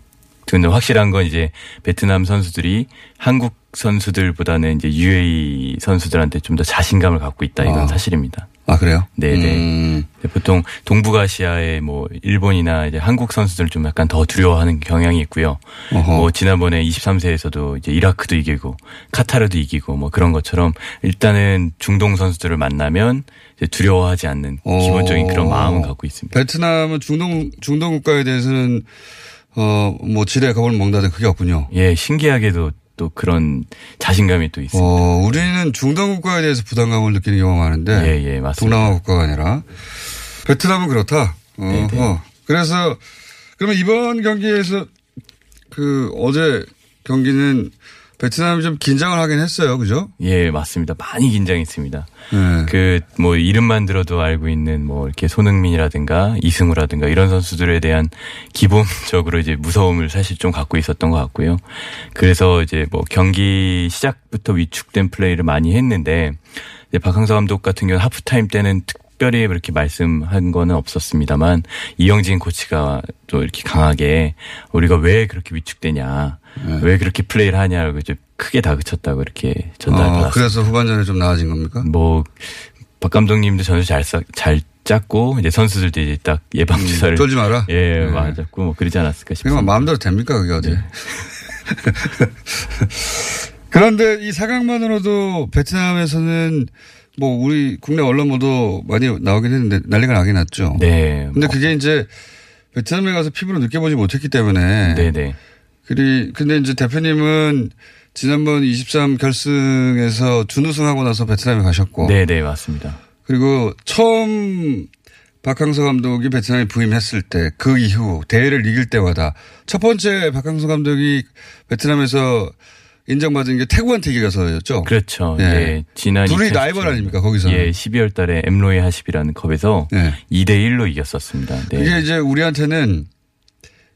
Speaker 5: 근데 확실한 건 이제 베트남 선수들이 한국 선수들보다는 이제 UAE 선수들한테 좀 더 자신감을 갖고 있다 이건
Speaker 3: 아.
Speaker 5: 사실입니다.
Speaker 3: 아, 그래요?
Speaker 5: 네네.
Speaker 3: 음.
Speaker 5: 보통 동북아시아의 뭐 일본이나 이제 한국 선수들 좀 약간 더 두려워하는 경향이 있고요.
Speaker 3: 어허.
Speaker 5: 뭐 지난번에 23세에서도 이제 이라크도 이기고 카타르도 이기고 뭐 그런 것처럼 일단은 중동 선수들을 만나면 이제 두려워하지 않는
Speaker 3: 오.
Speaker 5: 기본적인 그런 마음을 갖고 있습니다.
Speaker 3: 베트남은 중동, 중동 국가에 대해서는, 어, 뭐, 지뢰 겁을 먹는다든 그게 없군요.
Speaker 5: 예, 신기하게도 또 그런 자신감이 또 있습니다.
Speaker 3: 어, 우리는 중동 국가에 대해서 부담감을 느끼는 경우가 많은데.
Speaker 5: 예, 예, 맞습니다.
Speaker 3: 동남아 국가가 아니라. 베트남은 그렇다. 어,
Speaker 5: 네, 네.
Speaker 3: 어. 그래서 그러면 이번 경기에서 그 어제 경기는 베트남이 좀 긴장을 하긴 했어요. 그죠?
Speaker 5: 예, 맞습니다. 많이 긴장했습니다.
Speaker 3: 네.
Speaker 5: 그뭐 이름만 들어도 알고 있는 뭐 이렇게 손흥민이라든가 이승우라든가 이런 선수들에 대한 기본적으로 이제 무서움을 사실 좀 갖고 있었던 것 같고요. 그래서 이제 뭐 경기 시작부터 위축된 플레이를 많이 했는데 박항서 감독 같은 경우는 하프타임 때는 특 별히 그렇게 말씀한 거는 없었습니다만 이영진 코치가 또 이렇게 강하게 우리가 왜 그렇게 위축되냐, 왜 그렇게 플레이를 하냐고 이제 크게 다그쳤다고 이렇게
Speaker 3: 어,
Speaker 5: 받았습니다.
Speaker 3: 그래서 후반전에 좀 나아진 겁니까?
Speaker 5: 뭐, 박 감독님도 전술 잘, 짜- 잘 짰고, 이제 선수들도 이제 딱 예방 주사를.
Speaker 3: 쫄지 마라.
Speaker 5: 예,
Speaker 3: 네.
Speaker 5: 맞았고, 뭐 그러지 않았을까
Speaker 3: 그러니까
Speaker 5: 싶습니다.
Speaker 3: 마음대로 됩니까 그게 어디? 그런데 이 사강만으로도 베트남에서는 뭐 우리 국내 언론 보도 많이 나오긴 했는데 난리가 나긴 났죠.
Speaker 5: 네.
Speaker 3: 근데 그게 이제 베트남에 가서 피부로 느껴보지 못했기 때문에.
Speaker 5: 네네.
Speaker 3: 그리 근데 이제 대표님은 지난번 23 결승에서 준우승하고 나서 베트남에 가셨고.
Speaker 5: 네네, 맞습니다.
Speaker 3: 그리고 처음 박항서 감독이 베트남에 부임했을 때 그 이후 대회를 이길 때마다 첫 번째 박항서 감독이 베트남에서 인정받은 게 태국한테 이겨서였죠.
Speaker 5: 그렇죠.
Speaker 3: 예.
Speaker 5: 예. 지난
Speaker 3: 둘이
Speaker 5: 2017
Speaker 3: 라이벌 아닙니까, 거기서는?
Speaker 5: 예, 12월 달에 엠로이 하십이라는 컵에서
Speaker 3: 네.
Speaker 5: 2대 1로 이겼었습니다. 네.
Speaker 3: 이게 이제 우리한테는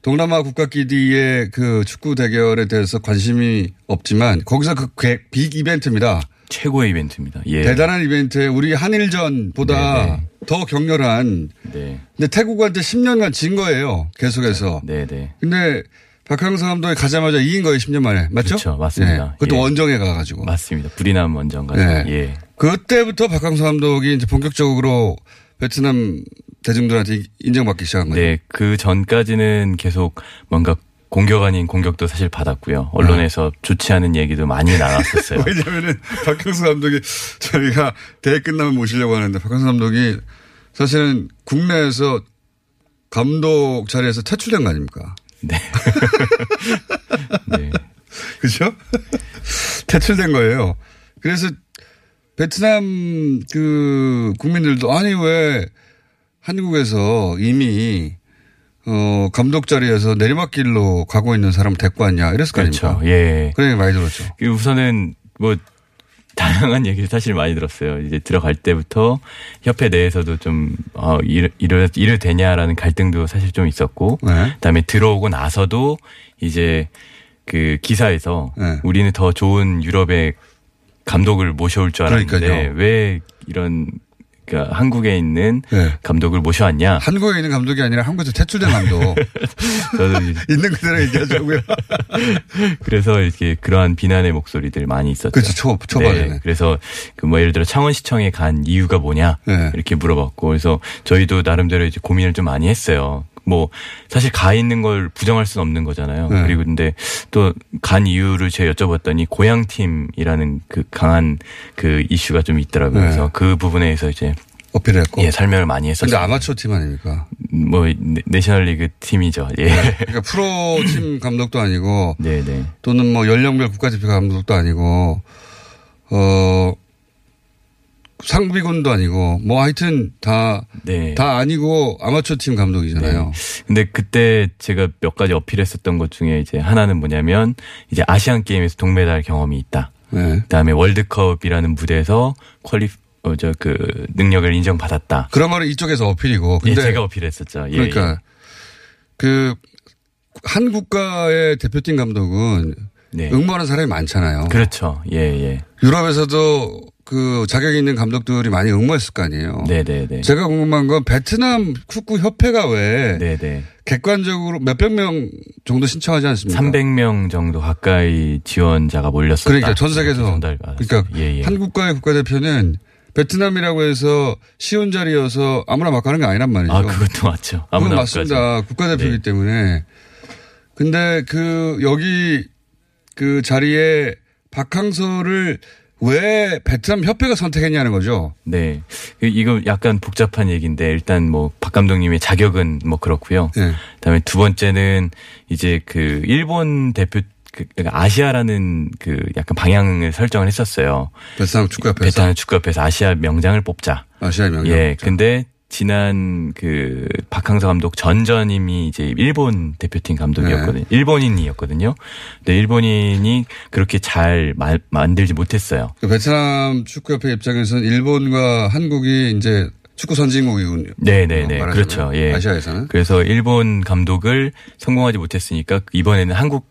Speaker 3: 동남아 국가끼리의 그 축구 대결에 대해서 관심이 없지만 거기서 그 빅 이벤트입니다.
Speaker 5: 최고의 이벤트입니다. 예.
Speaker 3: 대단한 이벤트에 우리 한일전보다
Speaker 5: 네네.
Speaker 3: 더 격렬한
Speaker 5: 네.
Speaker 3: 근데 태국한테 10년간 진 거예요. 계속해서.
Speaker 5: 네네.
Speaker 3: 근데 박항서 감독이 가자마자 이긴 거예요. 10년 만에. 맞죠?
Speaker 5: 그렇죠. 맞습니다.
Speaker 3: 예. 그것도
Speaker 5: 예.
Speaker 3: 원정에 가가지고.
Speaker 5: 맞습니다. 불이남 원정 가서.
Speaker 3: 예.
Speaker 5: 예.
Speaker 3: 그때부터 박항서 감독이 이제 본격적으로 베트남 대중들한테 인정받기 시작한 거죠.
Speaker 5: 네, 그 전까지는 계속 뭔가 공격 아닌 공격도 사실 받았고요. 언론에서 좋지 않은 얘기도 많이 나왔었어요.
Speaker 3: 왜냐면은 박항서 감독이 저희가 대회 끝나면 모시려고 하는데 박항서 감독이 사실은 국내에서 감독 자리에서 퇴출된 거 아닙니까?
Speaker 5: 네. 네.
Speaker 3: 그죠? 퇴출된 거예요. 그래서 베트남 그 국민들도 아니 왜 한국에서 이미 어 감독 자리에서 내리막길로 가고 있는 사람을 데리고 왔냐 이랬을 거
Speaker 5: 그렇죠.
Speaker 3: 아닙니까?
Speaker 5: 예.
Speaker 3: 그런 얘기 많이 들었죠.
Speaker 5: 그 우선은 뭐 다양한 얘기를 사실 많이 들었어요. 이제 들어갈 때부터 협회 내에서도 좀 어, 이래, 이래, 이래 되냐라는 갈등도 사실 좀 있었고,
Speaker 3: 네.
Speaker 5: 그 다음에 들어오고 나서도 이제 그 기사에서
Speaker 3: 네.
Speaker 5: 우리는 더 좋은 유럽의 감독을 모셔올 줄 알았는데
Speaker 3: 그러니까요.
Speaker 5: 왜 이런 그러니까 한국에 있는
Speaker 3: 네.
Speaker 5: 감독을 모셔왔냐?
Speaker 3: 한국에 있는 감독이 아니라 한국에서 퇴출된 감독.
Speaker 5: 이제
Speaker 3: 있는 그대로 얘기하자고요.
Speaker 5: 그래서 이렇게 그러한 비난의 목소리들 많이 있었죠.
Speaker 3: 그렇죠. 초, 초반에는.
Speaker 5: 네, 그래서 그 뭐 예를 들어 창원시청에 간 이유가 뭐냐
Speaker 3: 네.
Speaker 5: 이렇게 물어봤고 그래서 저희도 나름대로 이제 고민을 좀 많이 했어요. 뭐 사실 가 있는 걸 부정할 수는 없는 거잖아요.
Speaker 3: 네.
Speaker 5: 그리고 근데 또 간 이유를 제가 여쭤봤더니 고향 팀이라는 그 강한 그 이슈가 좀 있더라고요.
Speaker 3: 네.
Speaker 5: 그래서 그 부분에서 이제
Speaker 3: 어필했고.
Speaker 5: 예 설명을 많이
Speaker 3: 근데
Speaker 5: 했었죠.
Speaker 3: 아마추어 팀 아닙니까?
Speaker 5: 뭐 네- 내셔널리그 팀이죠. 예.
Speaker 3: 그러니까 프로 팀 감독도 아니고
Speaker 5: 네, 네.
Speaker 3: 또는 뭐 연령별 국가대표 감독도 아니고 어 상비군도 아니고 뭐 하여튼 다다
Speaker 5: 네.
Speaker 3: 아니고 아마추어 팀 감독이잖아요.
Speaker 5: 근데 그때 제가 몇 가지 어필했었던 것 중에 이제 하나는 뭐냐면 이제 아시안 게임에서 동메달 경험이 있다.
Speaker 3: 네.
Speaker 5: 그다음에 월드컵이라는 무대에서 퀄리 어 저 그 능력을 인정받았다.
Speaker 3: 그런 거는 이쪽에서 어필이고
Speaker 5: 예,
Speaker 3: 근데
Speaker 5: 제가 어필했었죠. 예,
Speaker 3: 그러니까 그한 국가의 대표팀 감독은
Speaker 5: 네.
Speaker 3: 응모하는 사람이 많잖아요.
Speaker 5: 그렇죠. 예, 예.
Speaker 3: 유럽에서도 그 자격 있는 감독들이 많이 응모했을 거 아니에요.
Speaker 5: 네, 네, 네.
Speaker 3: 제가 궁금한 건 베트남 축구 협회가 왜
Speaker 5: 네, 네.
Speaker 3: 객관적으로 몇백 명 정도 신청하지 않습니까?
Speaker 5: 300명 정도 가까이 지원자가 몰렸었다.
Speaker 3: 그러니까 전 세계에서. 그러니까
Speaker 5: 예, 예.
Speaker 3: 한 국가의 국가대표는 베트남이라고 해서 쉬운 자리여서 아무나 막 가는 게 아니란 말이죠.
Speaker 5: 아, 그것도 맞죠. 아무나
Speaker 3: 맞습니다. 국가대표이기
Speaker 5: 네.
Speaker 3: 때문에. 근데 그 여기 그 자리에 박항서를 왜 베트남 협회가 선택했냐는 거죠.
Speaker 5: 네. 그 이거 약간 복잡한 얘기인데 일단 뭐 박 감독님의 자격은 뭐 그렇고요.
Speaker 3: 네.
Speaker 5: 그다음에 두 번째는 이제 그 일본 대표 그 그러니까 아시아라는 그 약간 방향을 설정을 했었어요.
Speaker 3: 베트남 축구협회에서
Speaker 5: 베트남 축구협회에서 아시아 명장을 뽑자.
Speaker 3: 아시아 명령.
Speaker 5: 예. 근데 지난 그 박항서 감독 전전임이 이제 일본 대표팀 감독이었거든요. 일본인이었거든요. 근데 일본인이 그렇게 잘 마- 만들지 못했어요.
Speaker 3: 그 베트남 축구협회 입장에서는 일본과 한국이 이제 축구 선진국이군요.
Speaker 5: 네네네.
Speaker 3: 말하자면.
Speaker 5: 그렇죠. 예.
Speaker 3: 아시아에서는.
Speaker 5: 그래서 일본 감독을 성공하지 못했으니까 이번에는 한국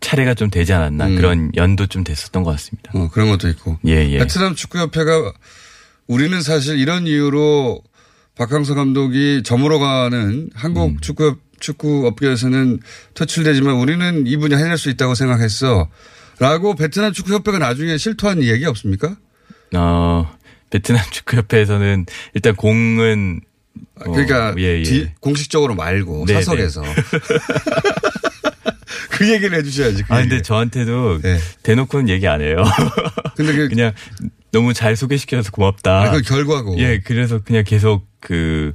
Speaker 5: 차례가 좀 되지 않았나
Speaker 3: 음.
Speaker 5: 그런 연도 좀 됐었던 것 같습니다.
Speaker 3: 어, 그런 것도 있고.
Speaker 5: 예, 예.
Speaker 3: 베트남 축구협회가 우리는 사실 이런 이유로 박항서 감독이 저물어 가는 한국
Speaker 5: 음.
Speaker 3: 축구 축구 업계에서는 퇴출되지만 우리는 이 분야 해낼 수 있다고 생각했어. 라고 베트남 축구협회가 나중에 실토한 얘기 없습니까?
Speaker 5: 어, 베트남 축구협회에서는 일단 공은 어,
Speaker 3: 그러니까
Speaker 5: 예, 예.
Speaker 3: 뒤- 공식적으로 말고
Speaker 5: 네,
Speaker 3: 사석에서 그 얘기를 해주셔야지.
Speaker 5: 그아 근데
Speaker 3: 얘기를.
Speaker 5: 저한테도
Speaker 3: 네.
Speaker 5: 대놓고는 얘기 안 해요.
Speaker 3: 근데 그,
Speaker 5: 그냥 너무 잘 소개시켜줘서 고맙다.
Speaker 3: 아, 그 결과고
Speaker 5: 예, 그래서 그냥 계속 그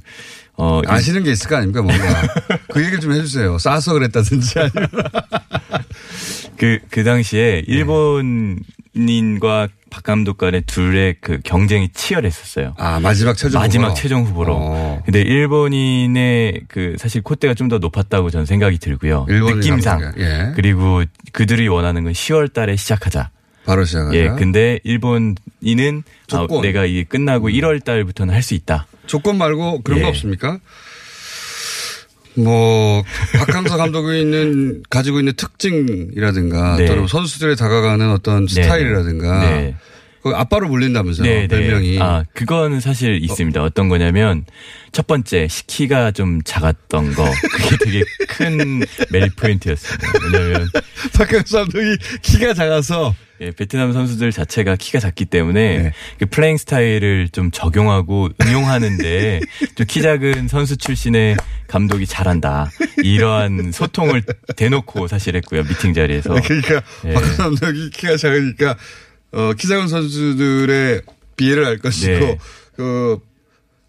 Speaker 5: 어,
Speaker 3: 아시는 게 있을 거 아닙니까 뭔가 그 얘기 좀 해주세요. 싸서 그랬다든지 아니면
Speaker 5: 그, 그 당시에
Speaker 3: 네.
Speaker 5: 일본인과 박 감독 간의 둘의 그 경쟁이 치열했었어요.
Speaker 3: 아 마지막 최종
Speaker 5: 마지막
Speaker 3: 후보로.
Speaker 5: 최종 후보로.
Speaker 3: 어.
Speaker 5: 근데 일본인의 그 사실 콧대가 좀 더 높았다고 저는 생각이 들고요. 느낌상.
Speaker 3: 예.
Speaker 5: 그리고 그들이 원하는 건 10월 달에 시작하자.
Speaker 3: 바로 시작하자.
Speaker 5: 예. 근데 일본인은 아,
Speaker 3: 조건. 음.
Speaker 5: 내가 이게 끝나고 1월 달부터는 할 수 있다.
Speaker 3: 조건 말고 그런
Speaker 5: 예.
Speaker 3: 거 없습니까? 뭐 박항서 감독이 있는 가지고 있는 특징이라든가
Speaker 5: 네.
Speaker 3: 또는 선수들에 다가가는 어떤
Speaker 5: 네.
Speaker 3: 스타일이라든가
Speaker 5: 네.
Speaker 3: 그 아빠로 불린다면서요
Speaker 5: 네, 네.
Speaker 3: 별명이
Speaker 5: 아, 그거는 사실 있습니다. 어. 떤 거냐면 첫 번째 키가 좀 작았던 거. 그게 되게 큰 메리 포인트였습니다. 왜냐면
Speaker 3: 박항서 감독이 키가 작아서
Speaker 5: 예, 베트남 선수들 자체가 키가 작기 때문에
Speaker 3: 네.
Speaker 5: 그 playing 스타일을 좀 적용하고 응용하는데 좀 키 작은 선수 출신의 감독이 잘한다. 이러한 소통을 대놓고 사실 했고요. 미팅 자리에서.
Speaker 3: 그러니까
Speaker 5: 예.
Speaker 3: 박항서 감독이 키가 작으니까 어, 키 작은 선수들의 비애를 알 것이고
Speaker 5: 네.
Speaker 3: 그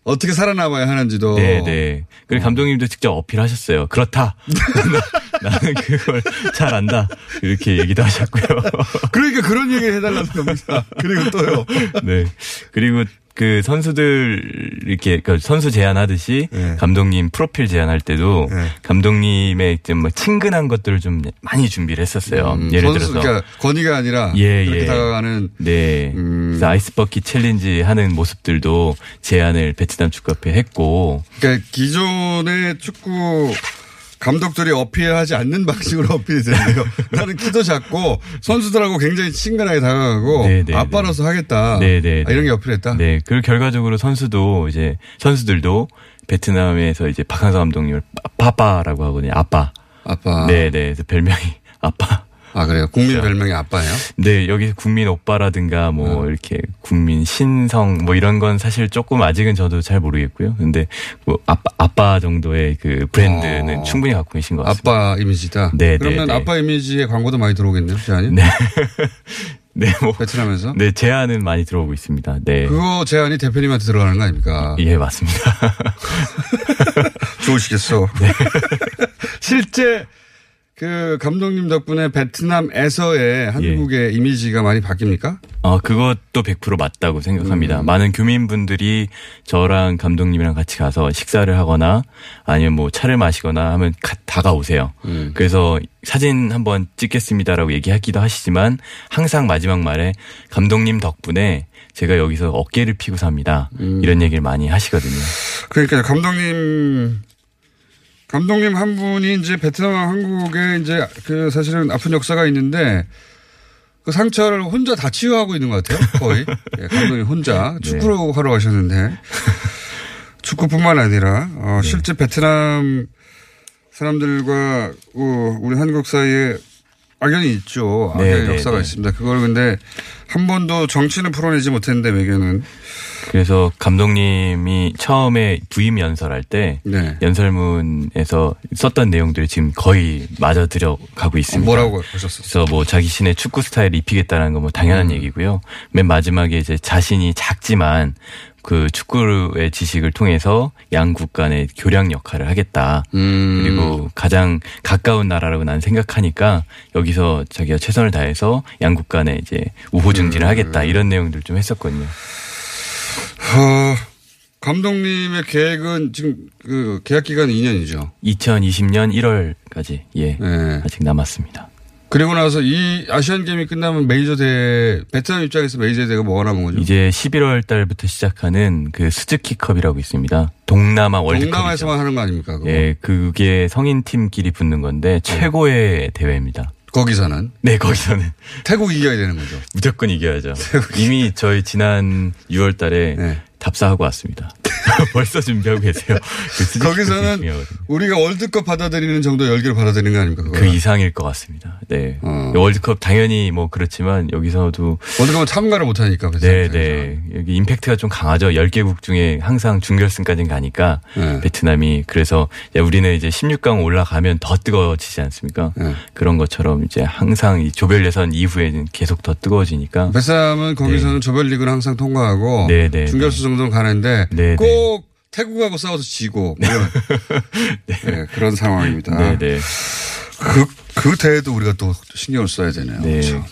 Speaker 3: 어떻게 살아남아야 하는지도
Speaker 5: 네, 네. 그리고 감독님도 직접 어필하셨어요. 그렇다. 나, 나는 그걸 잘 안다. 이렇게 얘기도 하셨고요.
Speaker 3: 그러니까 그런 얘기를 해달라는 겁니다. 그리고 또요.
Speaker 5: 네. 그리고 그 선수들 이렇게 그 선수 제안하듯이
Speaker 3: 네.
Speaker 5: 감독님 프로필 제안할 때도
Speaker 3: 네.
Speaker 5: 감독님의 좀뭐 친근한 것들을 좀 많이 준비를 했었어요.
Speaker 3: 음,
Speaker 5: 예를
Speaker 3: 선수,
Speaker 5: 들어서
Speaker 3: 그러니까 권위가 아니라
Speaker 5: 예,
Speaker 3: 그렇게
Speaker 5: 예.
Speaker 3: 다가가는
Speaker 5: 네.
Speaker 3: 음.
Speaker 5: 그래서 아이스버킷 챌린지 하는 모습들도 제안을 베트남 축구협회 했고
Speaker 3: 그러니까 기존의 축구 감독들이 어필하지 않는 방식으로 어필이 되는데요. 나는 키도 작고 선수들하고 굉장히 친근하게 다가가고
Speaker 5: 네, 네,
Speaker 3: 아빠로서 하겠다.
Speaker 5: 네, 네,
Speaker 3: 아, 이런 게 어필했다.
Speaker 5: 네. 그 결과적으로 선수도 이제 선수들도 베트남에서 이제 박항서 감독님을 빠- 빠빠라고 하거든요. 아빠.
Speaker 3: 아빠.
Speaker 5: 네, 네. 그래서 별명이 아빠.
Speaker 3: 아 그래요. 국민
Speaker 5: 그렇죠.
Speaker 3: 별명이 아빠예요.
Speaker 5: 네, 여기서 국민 오빠라든가 뭐
Speaker 3: 음.
Speaker 5: 이렇게 국민 신성 뭐 이런 건 사실 조금 아직은 저도 잘 모르겠고요. 근데 뭐 아빠 아빠 정도의 그 브랜드는
Speaker 3: 어.
Speaker 5: 충분히 갖고 계신 것 같습니다.
Speaker 3: 아빠 이미지다.
Speaker 5: 네,
Speaker 3: 그러면
Speaker 5: 네, 네.
Speaker 3: 아빠 이미지의 광고도 많이 들어오겠네요. 제안이.
Speaker 5: 네. 네, 뭐
Speaker 3: 베트남에서.
Speaker 5: 네, 제안은 많이 들어오고 있습니다. 네.
Speaker 3: 그거 제안이 대표님한테 들어가는 거 아닙니까?
Speaker 5: 예, 맞습니다.
Speaker 3: 좋으시겠어.
Speaker 5: 네.
Speaker 3: 실제 그 감독님 덕분에 베트남에서의 한국의
Speaker 5: 예.
Speaker 3: 이미지가 많이 바뀝니까?
Speaker 5: 어, 그것도 100% 맞다고 생각합니다.
Speaker 3: 음.
Speaker 5: 많은 교민분들이 저랑 감독님이랑 같이 가서 식사를 하거나 아니면 뭐 차를 마시거나 하면 가- 다가오세요.
Speaker 3: 음.
Speaker 5: 그래서 사진 한번 찍겠습니다라고 얘기하기도 하시지만 항상 마지막 말에 감독님 덕분에 제가 여기서 어깨를 피고 삽니다.
Speaker 3: 음.
Speaker 5: 이런 얘기를 많이 하시거든요.
Speaker 3: 그러니까 감독님 감독님 한 분이 이제 베트남 한국에 이제 그 사실은 아픈 역사가 있는데 그 상처를 혼자 다 치유하고 있는 것 같아요. 거의 예, 감독님 혼자
Speaker 5: 네.
Speaker 3: 축구로 하러 가셨는데 축구뿐만 아니라 어, 실제 베트남 사람들과 어, 우리 한국 사이에 악연이 있죠. 악연의
Speaker 5: 네, 네,
Speaker 3: 역사가
Speaker 5: 네.
Speaker 3: 있습니다. 그걸 근데 한 번도 정치는 풀어내지 못했는데 외교는
Speaker 5: 그래서 감독님이 처음에 부임 연설할 때
Speaker 3: 네.
Speaker 5: 연설문에서 썼던 내용들이 지금 거의 맞아 들어가고 있습니다.
Speaker 3: 뭐라고 하셨었어요?
Speaker 5: 그래서 뭐 자기 신의 축구 스타일을 입히겠다는 건 뭐 당연한
Speaker 3: 음.
Speaker 5: 얘기고요. 맨 마지막에 이제 자신이 작지만 그 축구의 지식을 통해서 양국 간의 교량 역할을 하겠다.
Speaker 3: 음.
Speaker 5: 그리고 가장 가까운 나라라고 난 생각하니까 여기서 자기가 최선을 다해서 양국 간에 이제 우호 증진을
Speaker 3: 음.
Speaker 5: 하겠다 이런 내용들 좀 했었거든요.
Speaker 3: 어, 감독님의 계획은 지금 그 계약 기간은 2년이죠.
Speaker 5: 2020년 1월까지 예
Speaker 3: 네.
Speaker 5: 아직 남았습니다.
Speaker 3: 그리고 나서 이 아시안 게임이 끝나면 메이저 대회 베트남 입장에서 메이저 대회가 뭐가 남은 거죠?
Speaker 5: 이제 11월 달부터 시작하는 그 스즈키컵이라고 있습니다. 동남아 월드컵.
Speaker 3: 동남아에서만 하는 거 아닙니까? 그거?
Speaker 5: 예, 그게 성인 팀끼리 붙는 건데 최고의 대회입니다.
Speaker 3: 거기서는
Speaker 5: 네, 거기서는
Speaker 3: 태국 이겨야 되는 거죠.
Speaker 5: 무조건 이겨야죠. 이미 저희 지난 6월 달에
Speaker 3: 네.
Speaker 5: 답사하고 왔습니다. 벌써 준비하고 계세요. 그
Speaker 3: 거기서는. 우리가 월드컵 받아들이는 정도 열기를 받아들이는 거 아닙니까?
Speaker 5: 그
Speaker 3: 그거는?
Speaker 5: 이상일 것 같습니다. 네.
Speaker 3: 어.
Speaker 5: 월드컵 당연히 뭐 그렇지만 여기서도
Speaker 3: 월드컵은 참가를 못 하니까. 베트남
Speaker 5: 네,
Speaker 3: 입장에서.
Speaker 5: 네. 여기 임팩트가 좀 강하죠. 10개국 중에 항상 준결승까지는 가니까
Speaker 3: 네.
Speaker 5: 베트남이 그래서 이제 우리는 이제 16강 올라가면 더 뜨거워지지 않습니까?
Speaker 3: 네.
Speaker 5: 그런 것처럼 이제 항상 이 조별 예선 이후에는 계속 더 뜨거워지니까
Speaker 3: 베트남은 거기서는 조별 리그를 항상 통과하고
Speaker 5: 네, 네,
Speaker 3: 중결승 정도는 가는데
Speaker 5: 네,
Speaker 3: 꼭 태국하고 싸워서 지고 뭐 이런 네, 그런 상황입니다.
Speaker 5: 네, 네.
Speaker 3: 그, 그 대회도 우리가 또 신경을 써야 되네요.
Speaker 5: 네.
Speaker 3: 그렇죠.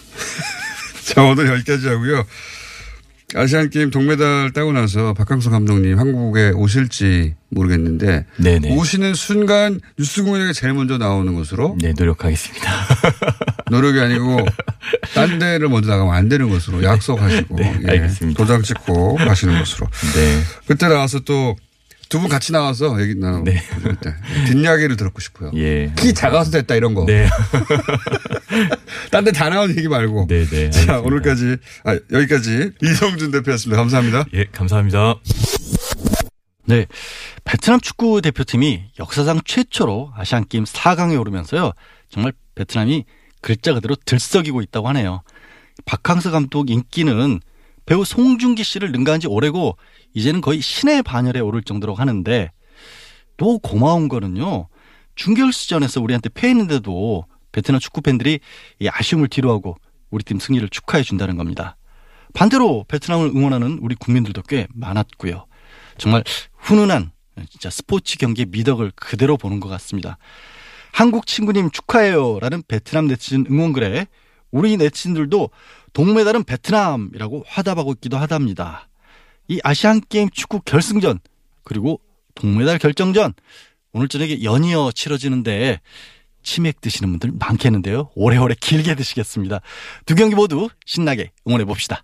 Speaker 3: 자, 오늘 여기까지 하고요. 아시안 게임 동메달 따고 나서 박항서 감독님 한국에 오실지 모르겠는데
Speaker 5: 네, 네.
Speaker 3: 오시는 순간 뉴스공연에 제일 먼저 나오는 것으로
Speaker 5: 네, 노력하겠습니다.
Speaker 3: 노력이 아니고 딴 데를 먼저 나가면 안 되는 것으로 약속하시고
Speaker 5: 네,
Speaker 3: 예. 도장 찍고 가시는 것으로
Speaker 5: 네.
Speaker 3: 그때 나와서 또 두 분 같이 나와서 얘기 나누고
Speaker 5: 네.
Speaker 3: 그때 뒷이야기를 듣고 싶어요.
Speaker 5: 예.
Speaker 3: 키 작아서 됐다 이런 거.
Speaker 5: 네.
Speaker 3: 딴 데 다 나온 얘기 말고.
Speaker 5: 네, 네.
Speaker 3: 자,
Speaker 5: 알겠습니다.
Speaker 3: 오늘까지, 아, 여기까지 이성준 대표였습니다. 감사합니다.
Speaker 5: 예, 감사합니다.
Speaker 2: 네. 베트남 축구 대표팀이 역사상 최초로 아시안 게임 4강에 오르면서요. 정말 베트남이 글자 그대로 들썩이고 있다고 하네요. 박항서 감독 인기는 배우 송중기 씨를 능가한 지 오래고 이제는 거의 신의 반열에 오를 정도로 하는데 또 고마운 거는요. 중결수전에서 우리한테 패했는데도 베트남 축구 팬들이 이 아쉬움을 뒤로하고 우리 팀 승리를 축하해 준다는 겁니다. 반대로 베트남을 응원하는 우리 국민들도 꽤 많았고요. 정말 훈훈한 진짜 스포츠 경기의 미덕을 그대로 보는 것 같습니다. 한국 친구님 축하해요라는 베트남 네티즌 응원글에 우리 네티즌들도 동메달은 베트남이라고 화답하고 있기도 하답니다. 이 아시안 게임 축구 결승전 그리고 동메달 결정전 오늘 저녁에 연이어 치러지는데 치맥 드시는 분들 많겠는데요. 오래오래 길게 드시겠습니다. 두 경기 모두 신나게 응원해 봅시다.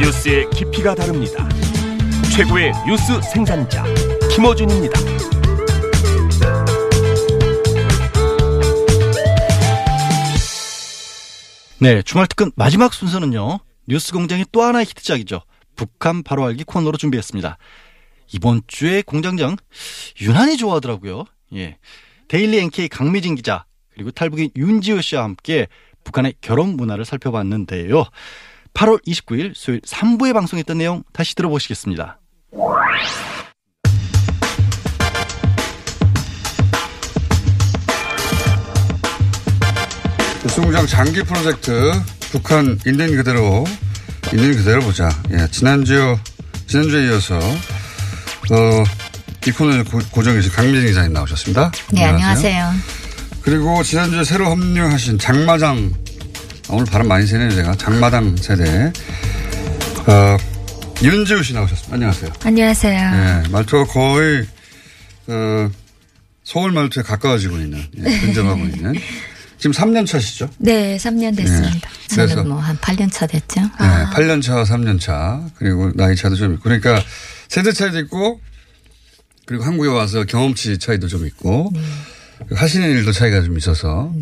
Speaker 6: 뉴스의 깊이가 다릅니다. 최고의 뉴스 생산자 김어준입니다.
Speaker 2: 네, 주말 특근 마지막 순서는요. 뉴스 공장의 또 하나의 히트작이죠. 북한 바로 알기 코너로 준비했습니다. 이번 주에 공장장 유난히 좋아하더라고요. 예. 데일리 NK 강미진 기자 그리고 탈북인 윤지우 씨와 함께 북한의 결혼 문화를 살펴봤는데요. 8월 29일 수요일 3부에 방송했던 내용 다시 들어보시겠습니다.
Speaker 3: 뉴스공장 장기 프로젝트 북한 있는 그대로 있는 그대로 보자. 예, 지난주 지난주에 이어서 어, 이 코너에 고- 고정이신 강미진 기자님 나오셨습니다.
Speaker 7: 네, 안녕하세요.
Speaker 3: 그리고 지난주에 새로 합류하신 장마당 아, 오늘 발음 많이 세네요 제가 장마당 세대 어, 윤지우 씨 나오셨습니다. 안녕하세요.
Speaker 7: 안녕하세요.
Speaker 3: 예, 말투가 거의 어, 서울 말투에 가까워지고 있는 예, 근접하고 있는 지금 3년 차시죠?
Speaker 7: 네, 3년 됐습니다.
Speaker 3: 네. 그래서-
Speaker 7: 저는 뭐한 8년 차 됐죠.
Speaker 3: 네, 8년 차, 3년 차, 그리고 나이 차도 좀 있고. 그러니까 세대 차이도 있고, 그리고 한국에 와서 경험치 차이도 좀 있고, 하시는 일도 차이가 좀 있어서,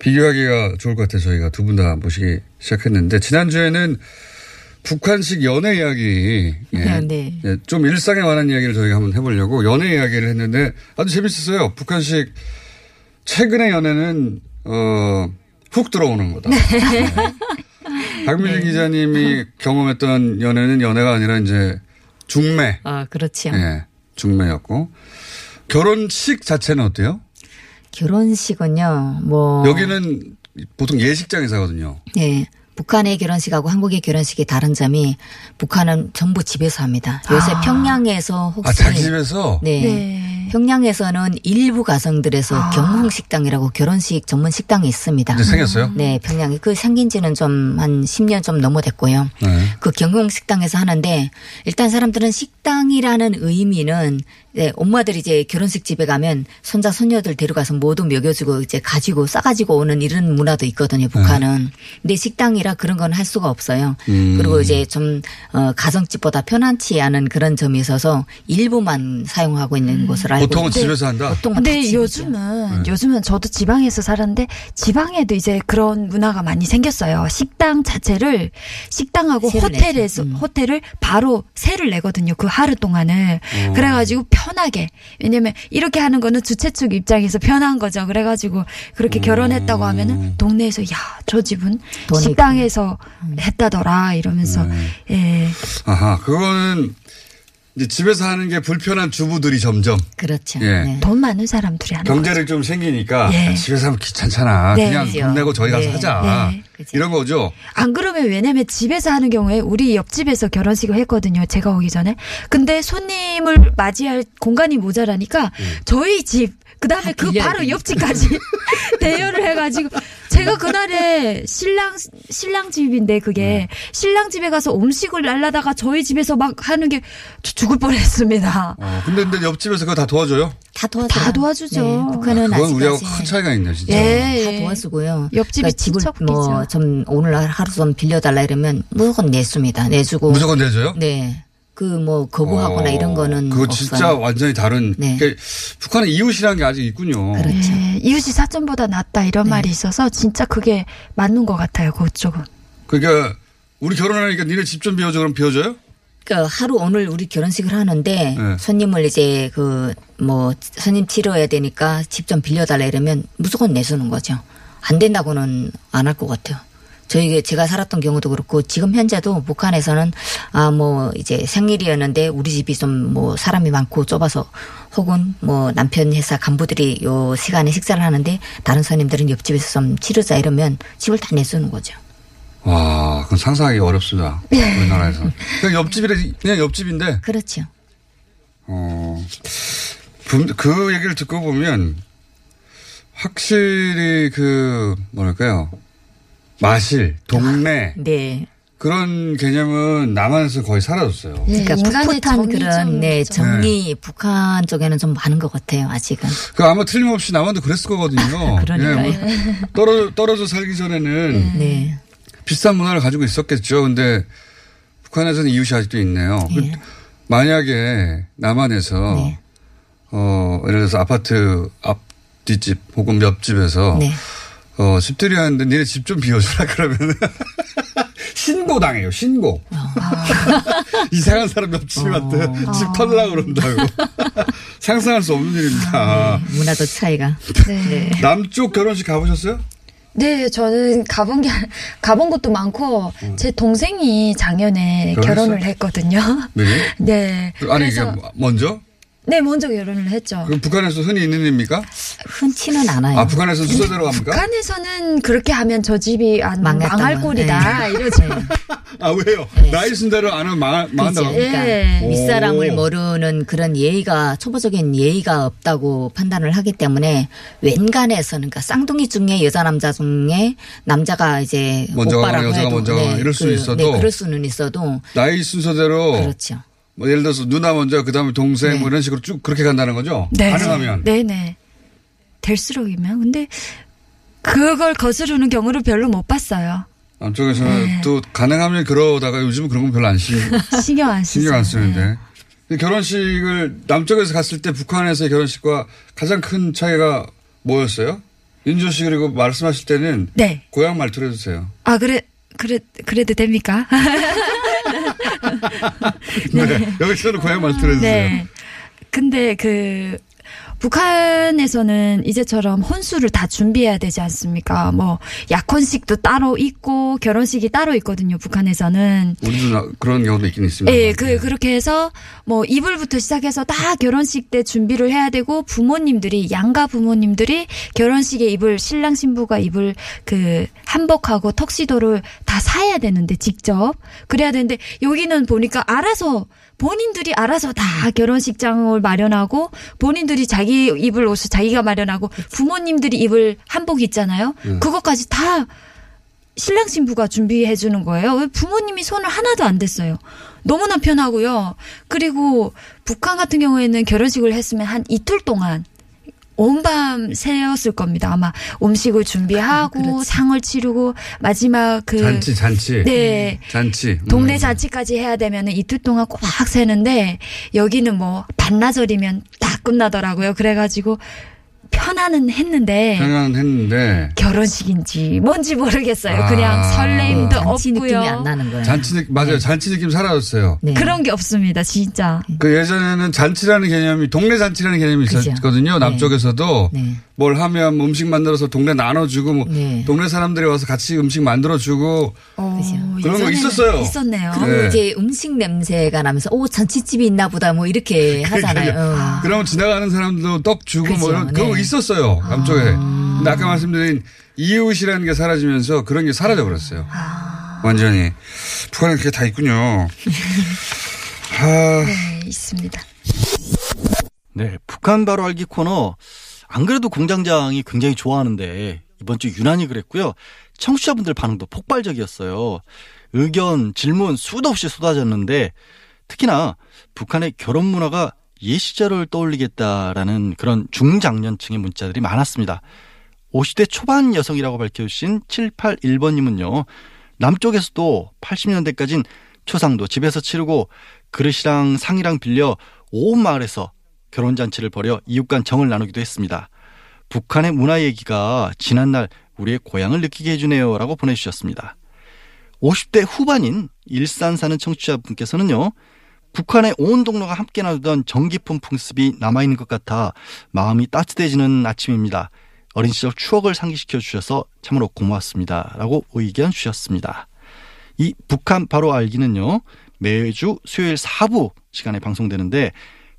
Speaker 3: 비교하기가 좋을 것 같아요. 저희가 두 분 다 모시기 시작했는데, 지난주에는 북한식 연애 이야기, 예,
Speaker 7: 네.
Speaker 3: 예, 좀 일상에 관한 이야기를 저희가 한번 해보려고 연애 이야기를 했는데, 아주 재밌었어요. 북한식, 최근의 연애는, 어, 훅 들어오는 거다. 박민진 기자님이 경험했던 연애는 연애가 아니라 이제 중매.
Speaker 7: 아, 그렇죠.
Speaker 3: 예. 중매였고. 결혼식 자체는 어때요?
Speaker 7: 결혼식은요, 뭐.
Speaker 3: 여기는 보통 예식장에서 하거든요.
Speaker 7: 네. 북한의 결혼식하고 한국의 결혼식이 다른 점이 북한은 전부 집에서 합니다. 요새 평양에서 혹시.
Speaker 3: 아, 자기 집에서?
Speaker 7: 네. 평양에서는 일부 가정들에서
Speaker 8: 아.
Speaker 7: 경홍식당이라고 결혼식 전문 식당이 있습니다.
Speaker 3: 이제 생겼어요?
Speaker 7: 네, 평양에 그 생긴 지는 좀 한 10년 좀 넘어 됐고요.
Speaker 3: 네.
Speaker 7: 그 경홍식당에서 하는데 일단 사람들은 식당이라는 의미는 네, 엄마들이 이제 결혼식 집에 가면 손자 손녀들 데려가서 모두 먹여주고 이제 가지고 싸가지고 오는 이런 문화도 있거든요. 북한은. 근데 식당이라 그런 건 할 수가 없어요.
Speaker 3: 음.
Speaker 7: 그리고 이제 좀 어, 가정집보다 편안치 않은 그런 점이 있어서 일부만 사용하고 있는 것을 알고
Speaker 3: 보통은 집에서 한다?
Speaker 8: 근데
Speaker 7: 집이죠.
Speaker 8: 요즘은 요즘은 저도 지방에서 살았는데 지방에도 이제 그런 문화가 많이 생겼어요. 식당 자체를 식당하고 호텔에서.
Speaker 7: 음.
Speaker 8: 호텔을 바로 세를 내거든요. 그 하루 동안을
Speaker 3: 어.
Speaker 8: 그래가지고 편하게 왜냐면 이렇게 하는 거는 주최 측 입장에서 편한 거죠. 그래가지고 그렇게 결혼했다고 하면은 동네에서 야 저 집은 식당에서 했다더라 이러면서 예.
Speaker 3: 아하, 그거는 이제 집에서 하는 게 불편한 주부들이 점점
Speaker 7: 그렇죠.
Speaker 3: 예.
Speaker 7: 네.
Speaker 8: 돈 많은 사람들이 하는.
Speaker 3: 경제력 좀 생기니까
Speaker 8: 예.
Speaker 3: 아, 집에서 하면 귀찮잖아.
Speaker 8: 네.
Speaker 3: 그냥 돈 내고 저희 가서
Speaker 7: 네.
Speaker 3: 하자.
Speaker 8: 네.
Speaker 7: 그죠.
Speaker 3: 이런 거죠.
Speaker 8: 안 그러면 왜냐면 집에서 하는 경우에 우리 옆집에서 결혼식을 했거든요. 제가 오기 전에. 근데 손님을 맞이할 공간이 모자라니까 저희 집 그다음에 그 바로. 옆집까지 대여를 해가지고 제가 그날에 신랑 신랑 집인데 그게 신랑 집에 가서 음식을 날라다가 저희 집에서 막 하는 게저 죽을 뻔했습니다.
Speaker 3: 어, 근데, 근데 옆집에서 그거 다 도와줘요?
Speaker 7: 다 도와줘.
Speaker 8: 다 도와주죠.
Speaker 7: 네, 북한은
Speaker 3: 그건 우리하고 큰 차이가 있네, 진짜.
Speaker 8: 예.
Speaker 7: 다 도와주고요.
Speaker 8: 옆집이
Speaker 7: 그러니까 집을. 뭐좀 오늘 하루 좀 빌려달라 이러면 무조건 내습니다. 내주고.
Speaker 3: 무조건 내줘요?
Speaker 7: 네. 그 뭐 거부하거나
Speaker 3: 어,
Speaker 7: 이런 거는
Speaker 3: 그거
Speaker 7: 없어요.
Speaker 3: 진짜 완전히 다른.
Speaker 7: 네.
Speaker 3: 그러니까 북한은 이웃이라는 게 아직 있군요.
Speaker 7: 그렇죠.
Speaker 8: 예, 이웃이 사촌보다 낫다 이런
Speaker 7: 네.
Speaker 8: 말이 있어서 진짜 그게 맞는 것 같아요. 그쪽은.
Speaker 3: 그러니까 우리 결혼하니까 니네 집 좀 비워줘 그럼 비워줘요?
Speaker 7: 그러니까 하루 오늘 우리 결혼식을 하는데
Speaker 3: 네.
Speaker 7: 손님을 이제 그 뭐 손님 치러야 되니까 집 좀 빌려달라 이러면 무조건 내주는 거죠. 안 된다고는 안 할 것 같아요. 저희 제가 살았던 경우도 그렇고 지금 현재도 북한에서는 아 뭐 이제 생일이었는데 우리 집이 좀 뭐 사람이 많고 좁아서 혹은 뭐 남편 회사 간부들이 요 시간에 식사를 하는데 다른 손님들은 옆집에서 좀 치르자 이러면 집을 다 내주는 거죠.
Speaker 3: 와, 그건 상상하기 어렵습니다. 우리나라에서. 그냥 옆집이래, 그냥 옆집인데,
Speaker 7: 그렇죠.
Speaker 3: 어, 분- 그 얘기를 듣고 보면, 확실히 그, 뭐랄까요. 마실, 동네,
Speaker 7: 네.
Speaker 3: 그런 개념은 남한에서 거의 사라졌어요.
Speaker 7: 그러니까
Speaker 8: 인간의
Speaker 7: 풋풋한 그런 좀네
Speaker 8: 있죠.
Speaker 7: 정리 북한 쪽에는 좀 많은 것 같아요 아직은.
Speaker 3: 그 아마 틀림없이 남한도 그랬을 거거든요.
Speaker 7: 그러니까요.
Speaker 3: 예, 뭐 떨어, 떨어져 살기 전에는
Speaker 7: 네.
Speaker 3: 비슷한 문화를 가지고 있었겠죠. 근데 북한에서는 이웃이 아직도 있네요. 그
Speaker 7: 예.
Speaker 3: 만약에 남한에서
Speaker 7: 네.
Speaker 3: 어 예를 들어서 아파트 앞 뒷집 혹은 옆집에서
Speaker 7: 네.
Speaker 3: 어 집들이 하는데 니네 집 좀 비워주라 그러면 신고 당해요. 신고. 이상한 사람 옆집한테 집 털라고 그런다고. 상상할 수 없는 일입니다.
Speaker 7: 문화도 차이가.
Speaker 8: 네.
Speaker 3: 남쪽 결혼식 가보셨어요?
Speaker 8: 네, 저는 가본 게, 가본 것도 많고, 제 동생이 작년에
Speaker 3: 결혼했어요?
Speaker 8: 결혼을 했거든요.
Speaker 3: 네.
Speaker 8: 네.
Speaker 3: 아니 이게
Speaker 8: 그래서,
Speaker 3: 먼저?
Speaker 8: 네, 먼저 결혼을 했죠.
Speaker 3: 그럼 북한에서 흔히 있는 일입니까?
Speaker 7: 흔치는 않아요.
Speaker 3: 아 북한에서 순서대로 갑니까?
Speaker 8: 북한에서는 그렇게 하면 저 집이 안
Speaker 7: 망했다고.
Speaker 8: 망할 꼴이다.
Speaker 7: 네.
Speaker 8: 이러죠.
Speaker 3: 아 왜요? 나이 순대로 안 하면 망, 망한다고?
Speaker 7: 그러니까
Speaker 8: 예.
Speaker 7: 윗사람을
Speaker 3: 오.
Speaker 7: 모르는 그런 예의가 초보적인 예의가 없다고 판단을 하기 때문에 웬간에서는 그러니까 쌍둥이 중에 여자 남자 중에 남자가 이제
Speaker 3: 먼저
Speaker 7: 오빠라고
Speaker 3: 여자가
Speaker 7: 해도
Speaker 3: 먼저 가거나 이럴 수는 있어도.
Speaker 7: 네, 그럴 수는 있어도
Speaker 3: 나이 순서대로
Speaker 7: 그렇죠.
Speaker 3: 뭐 예를 들어서 누나 먼저 그다음에 동생
Speaker 7: 네.
Speaker 3: 뭐 이런 식으로 쭉 그렇게 간다는 거죠?
Speaker 8: 네.
Speaker 3: 가능하면
Speaker 8: 네네. 될수록이면. 근데 그걸 거스르는 경우를 별로 못 봤어요.
Speaker 3: 남쪽에서는
Speaker 8: 네.
Speaker 3: 또 가능하면 그러다가 요즘은 그런 건 별로 안 신,
Speaker 8: 신경 안 쓰죠.
Speaker 3: 신경 안 쓰는데
Speaker 8: 네.
Speaker 3: 결혼식을 남쪽에서 갔을 때 북한에서의 결혼식과 가장 큰 차이가 뭐였어요? 윤조 씨 그리고 말씀하실 때는
Speaker 8: 네.
Speaker 3: 고향 말투로 해주세요.
Speaker 8: 아, 그래, 그래, 그래도 됩니까?
Speaker 3: 네. 여기서는 고향 말투로 해주세요.
Speaker 8: 네. 근데 그 북한에서는 이제처럼 혼수를 다 준비해야 되지 않습니까? 뭐 약혼식도 따로 있고 결혼식이 따로 있거든요. 북한에서는.
Speaker 3: 우리도 나- 그런 경우도 있긴 있습니다.
Speaker 8: 예, 그 그렇게 해서 뭐 이불부터 시작해서 다 결혼식 때 준비를 해야 되고 부모님들이 양가 부모님들이 결혼식에 입을 신랑 신부가 입을 그 한복하고 턱시도를 다 사야 되는데 직접 그래야 되는데 여기는 보니까 알아서 본인들이 알아서 다 결혼식장을 마련하고 본인들이 자기 입을 옷을 자기가 마련하고 부모님들이 입을 한복 있잖아요. 그것까지 다 신랑 신부가 준비해 주는 거예요. 부모님이 손을 하나도 안 댔어요. 너무나 편하고요. 그리고 북한 같은 경우에는 결혼식을 했으면 한 이틀 동안 온밤 새였을 겁니다. 아마 음식을 준비하고 상을 치르고 마지막 그
Speaker 3: 잔치, 잔치.
Speaker 8: 네.
Speaker 3: 잔치.
Speaker 8: 동네
Speaker 3: 음.
Speaker 8: 잔치까지 해야 되면은 이틀 동안 꼬박 새는데 여기는 뭐 반나절이면 다 끝나더라고요. 그래가지고 편안은 했는데
Speaker 3: 평안 했는데
Speaker 8: 결혼식인지 뭔지 모르겠어요.
Speaker 3: 아.
Speaker 8: 그냥 설레임도
Speaker 7: 잔치 느낌이 안
Speaker 8: 없고요.
Speaker 7: 나는 거예요.
Speaker 3: 잔치 느 맞아요. 잔치 느낌 사라졌어요.
Speaker 7: 네.
Speaker 8: 그런 게 없습니다. 진짜.
Speaker 3: 그 예전에는 잔치라는 개념이 동네 잔치라는 개념이
Speaker 7: 그죠.
Speaker 3: 있었거든요.
Speaker 7: 네.
Speaker 3: 남쪽에서도
Speaker 7: 네.
Speaker 3: 뭘 하면 뭐 음식 만들어서 동네 나눠주고 뭐
Speaker 7: 네.
Speaker 3: 동네 사람들이 와서 같이 음식 만들어주고
Speaker 8: 어,
Speaker 3: 그런 거 있었어요.
Speaker 8: 있었네요.
Speaker 3: 네.
Speaker 7: 이제 음식 냄새가 나면서 오 잔치집이 있나 보다 뭐 이렇게 하잖아요. 어.
Speaker 3: 그러면 지나가는 사람도 떡 주고 뭐
Speaker 7: 그죠.
Speaker 3: 이런 그런 거
Speaker 7: 네.
Speaker 3: 있었어요. 남쪽에. 근데 아까 말씀드린 이웃이라는 게 사라지면서 그런 게 사라져 버렸어요. 완전히. 북한에 그게 다 있군요. 아,
Speaker 8: 네, 있습니다.
Speaker 2: 네, 북한 바로 알기 코너. 안 그래도 공장장이 굉장히 좋아하는데 이번 주 유난히 그랬고요. 청취자분들 반응도 폭발적이었어요. 의견, 질문 수도 없이 쏟아졌는데 특히나 북한의 결혼 문화가 옛 시절을 떠올리겠다라는 그런 중장년층의 문자들이 많았습니다. 50대 초반 여성이라고 밝혀주신 781번님은요. 남쪽에서도 80년대까진 초상도 집에서 치르고 그릇이랑 상이랑 빌려 온 마을에서 결혼잔치를 벌여 이웃 간 정을 나누기도 했습니다. 북한의 문화 얘기가 지난날 우리의 고향을 느끼게 해주네요. 라고 보내주셨습니다. 50대 후반인 일산 사는 청취자분께서는요. 북한의 온 동로가 함께 나누던 정깊은 풍습이 남아있는 것 같아 마음이 따뜻해지는 아침입니다. 어린 시절 추억을 상기시켜 주셔서 참으로 고맙습니다. 라고 의견 주셨습니다. 이 북한 바로 알기는요. 매주 수요일 4부 시간에 방송되는데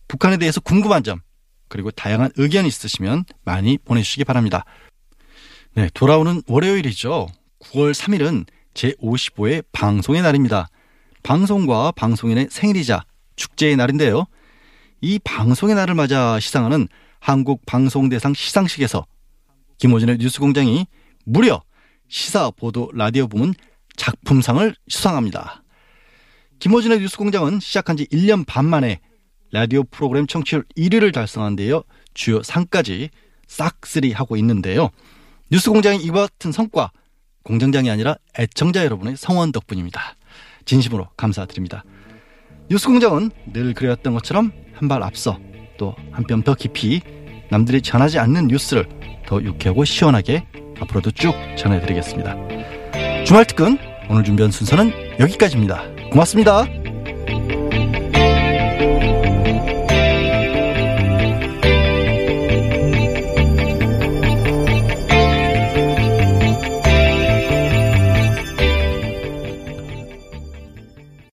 Speaker 2: 북한에 대해서 궁금한 점 그리고 다양한 의견 있으시면 많이 보내주시기 바랍니다. 네, 돌아오는 월요일이죠. 9월 3일은 제55회 방송의 날입니다. 방송과 방송인의 생일이자 축제의 날인데요. 이 방송의 날을 맞아 시상하는 한국 방송대상 시상식에서 김호준의 뉴스공장이 무려 시사 보도 라디오 부문 작품상을 수상합니다. 김호준의 뉴스공장은 시작한 지 1년 반 만에 라디오 프로그램 청취율 1위를 달성한데요. 주요 상까지 싹쓸이 하고 있는데요. 뉴스공장의 이와 같은 성과 공장장이 아니라 애청자 여러분의 성원 덕분입니다. 진심으로 감사드립니다. 뉴스공장은 늘 그래왔던 것처럼 한 발 앞서 또 한 뼘 더 깊이 남들이 전하지 않는 뉴스를 더 유쾌하고 시원하게 앞으로도 쭉 전해드리겠습니다. 주말 특근 오늘 준비한 순서는 여기까지입니다. 고맙습니다.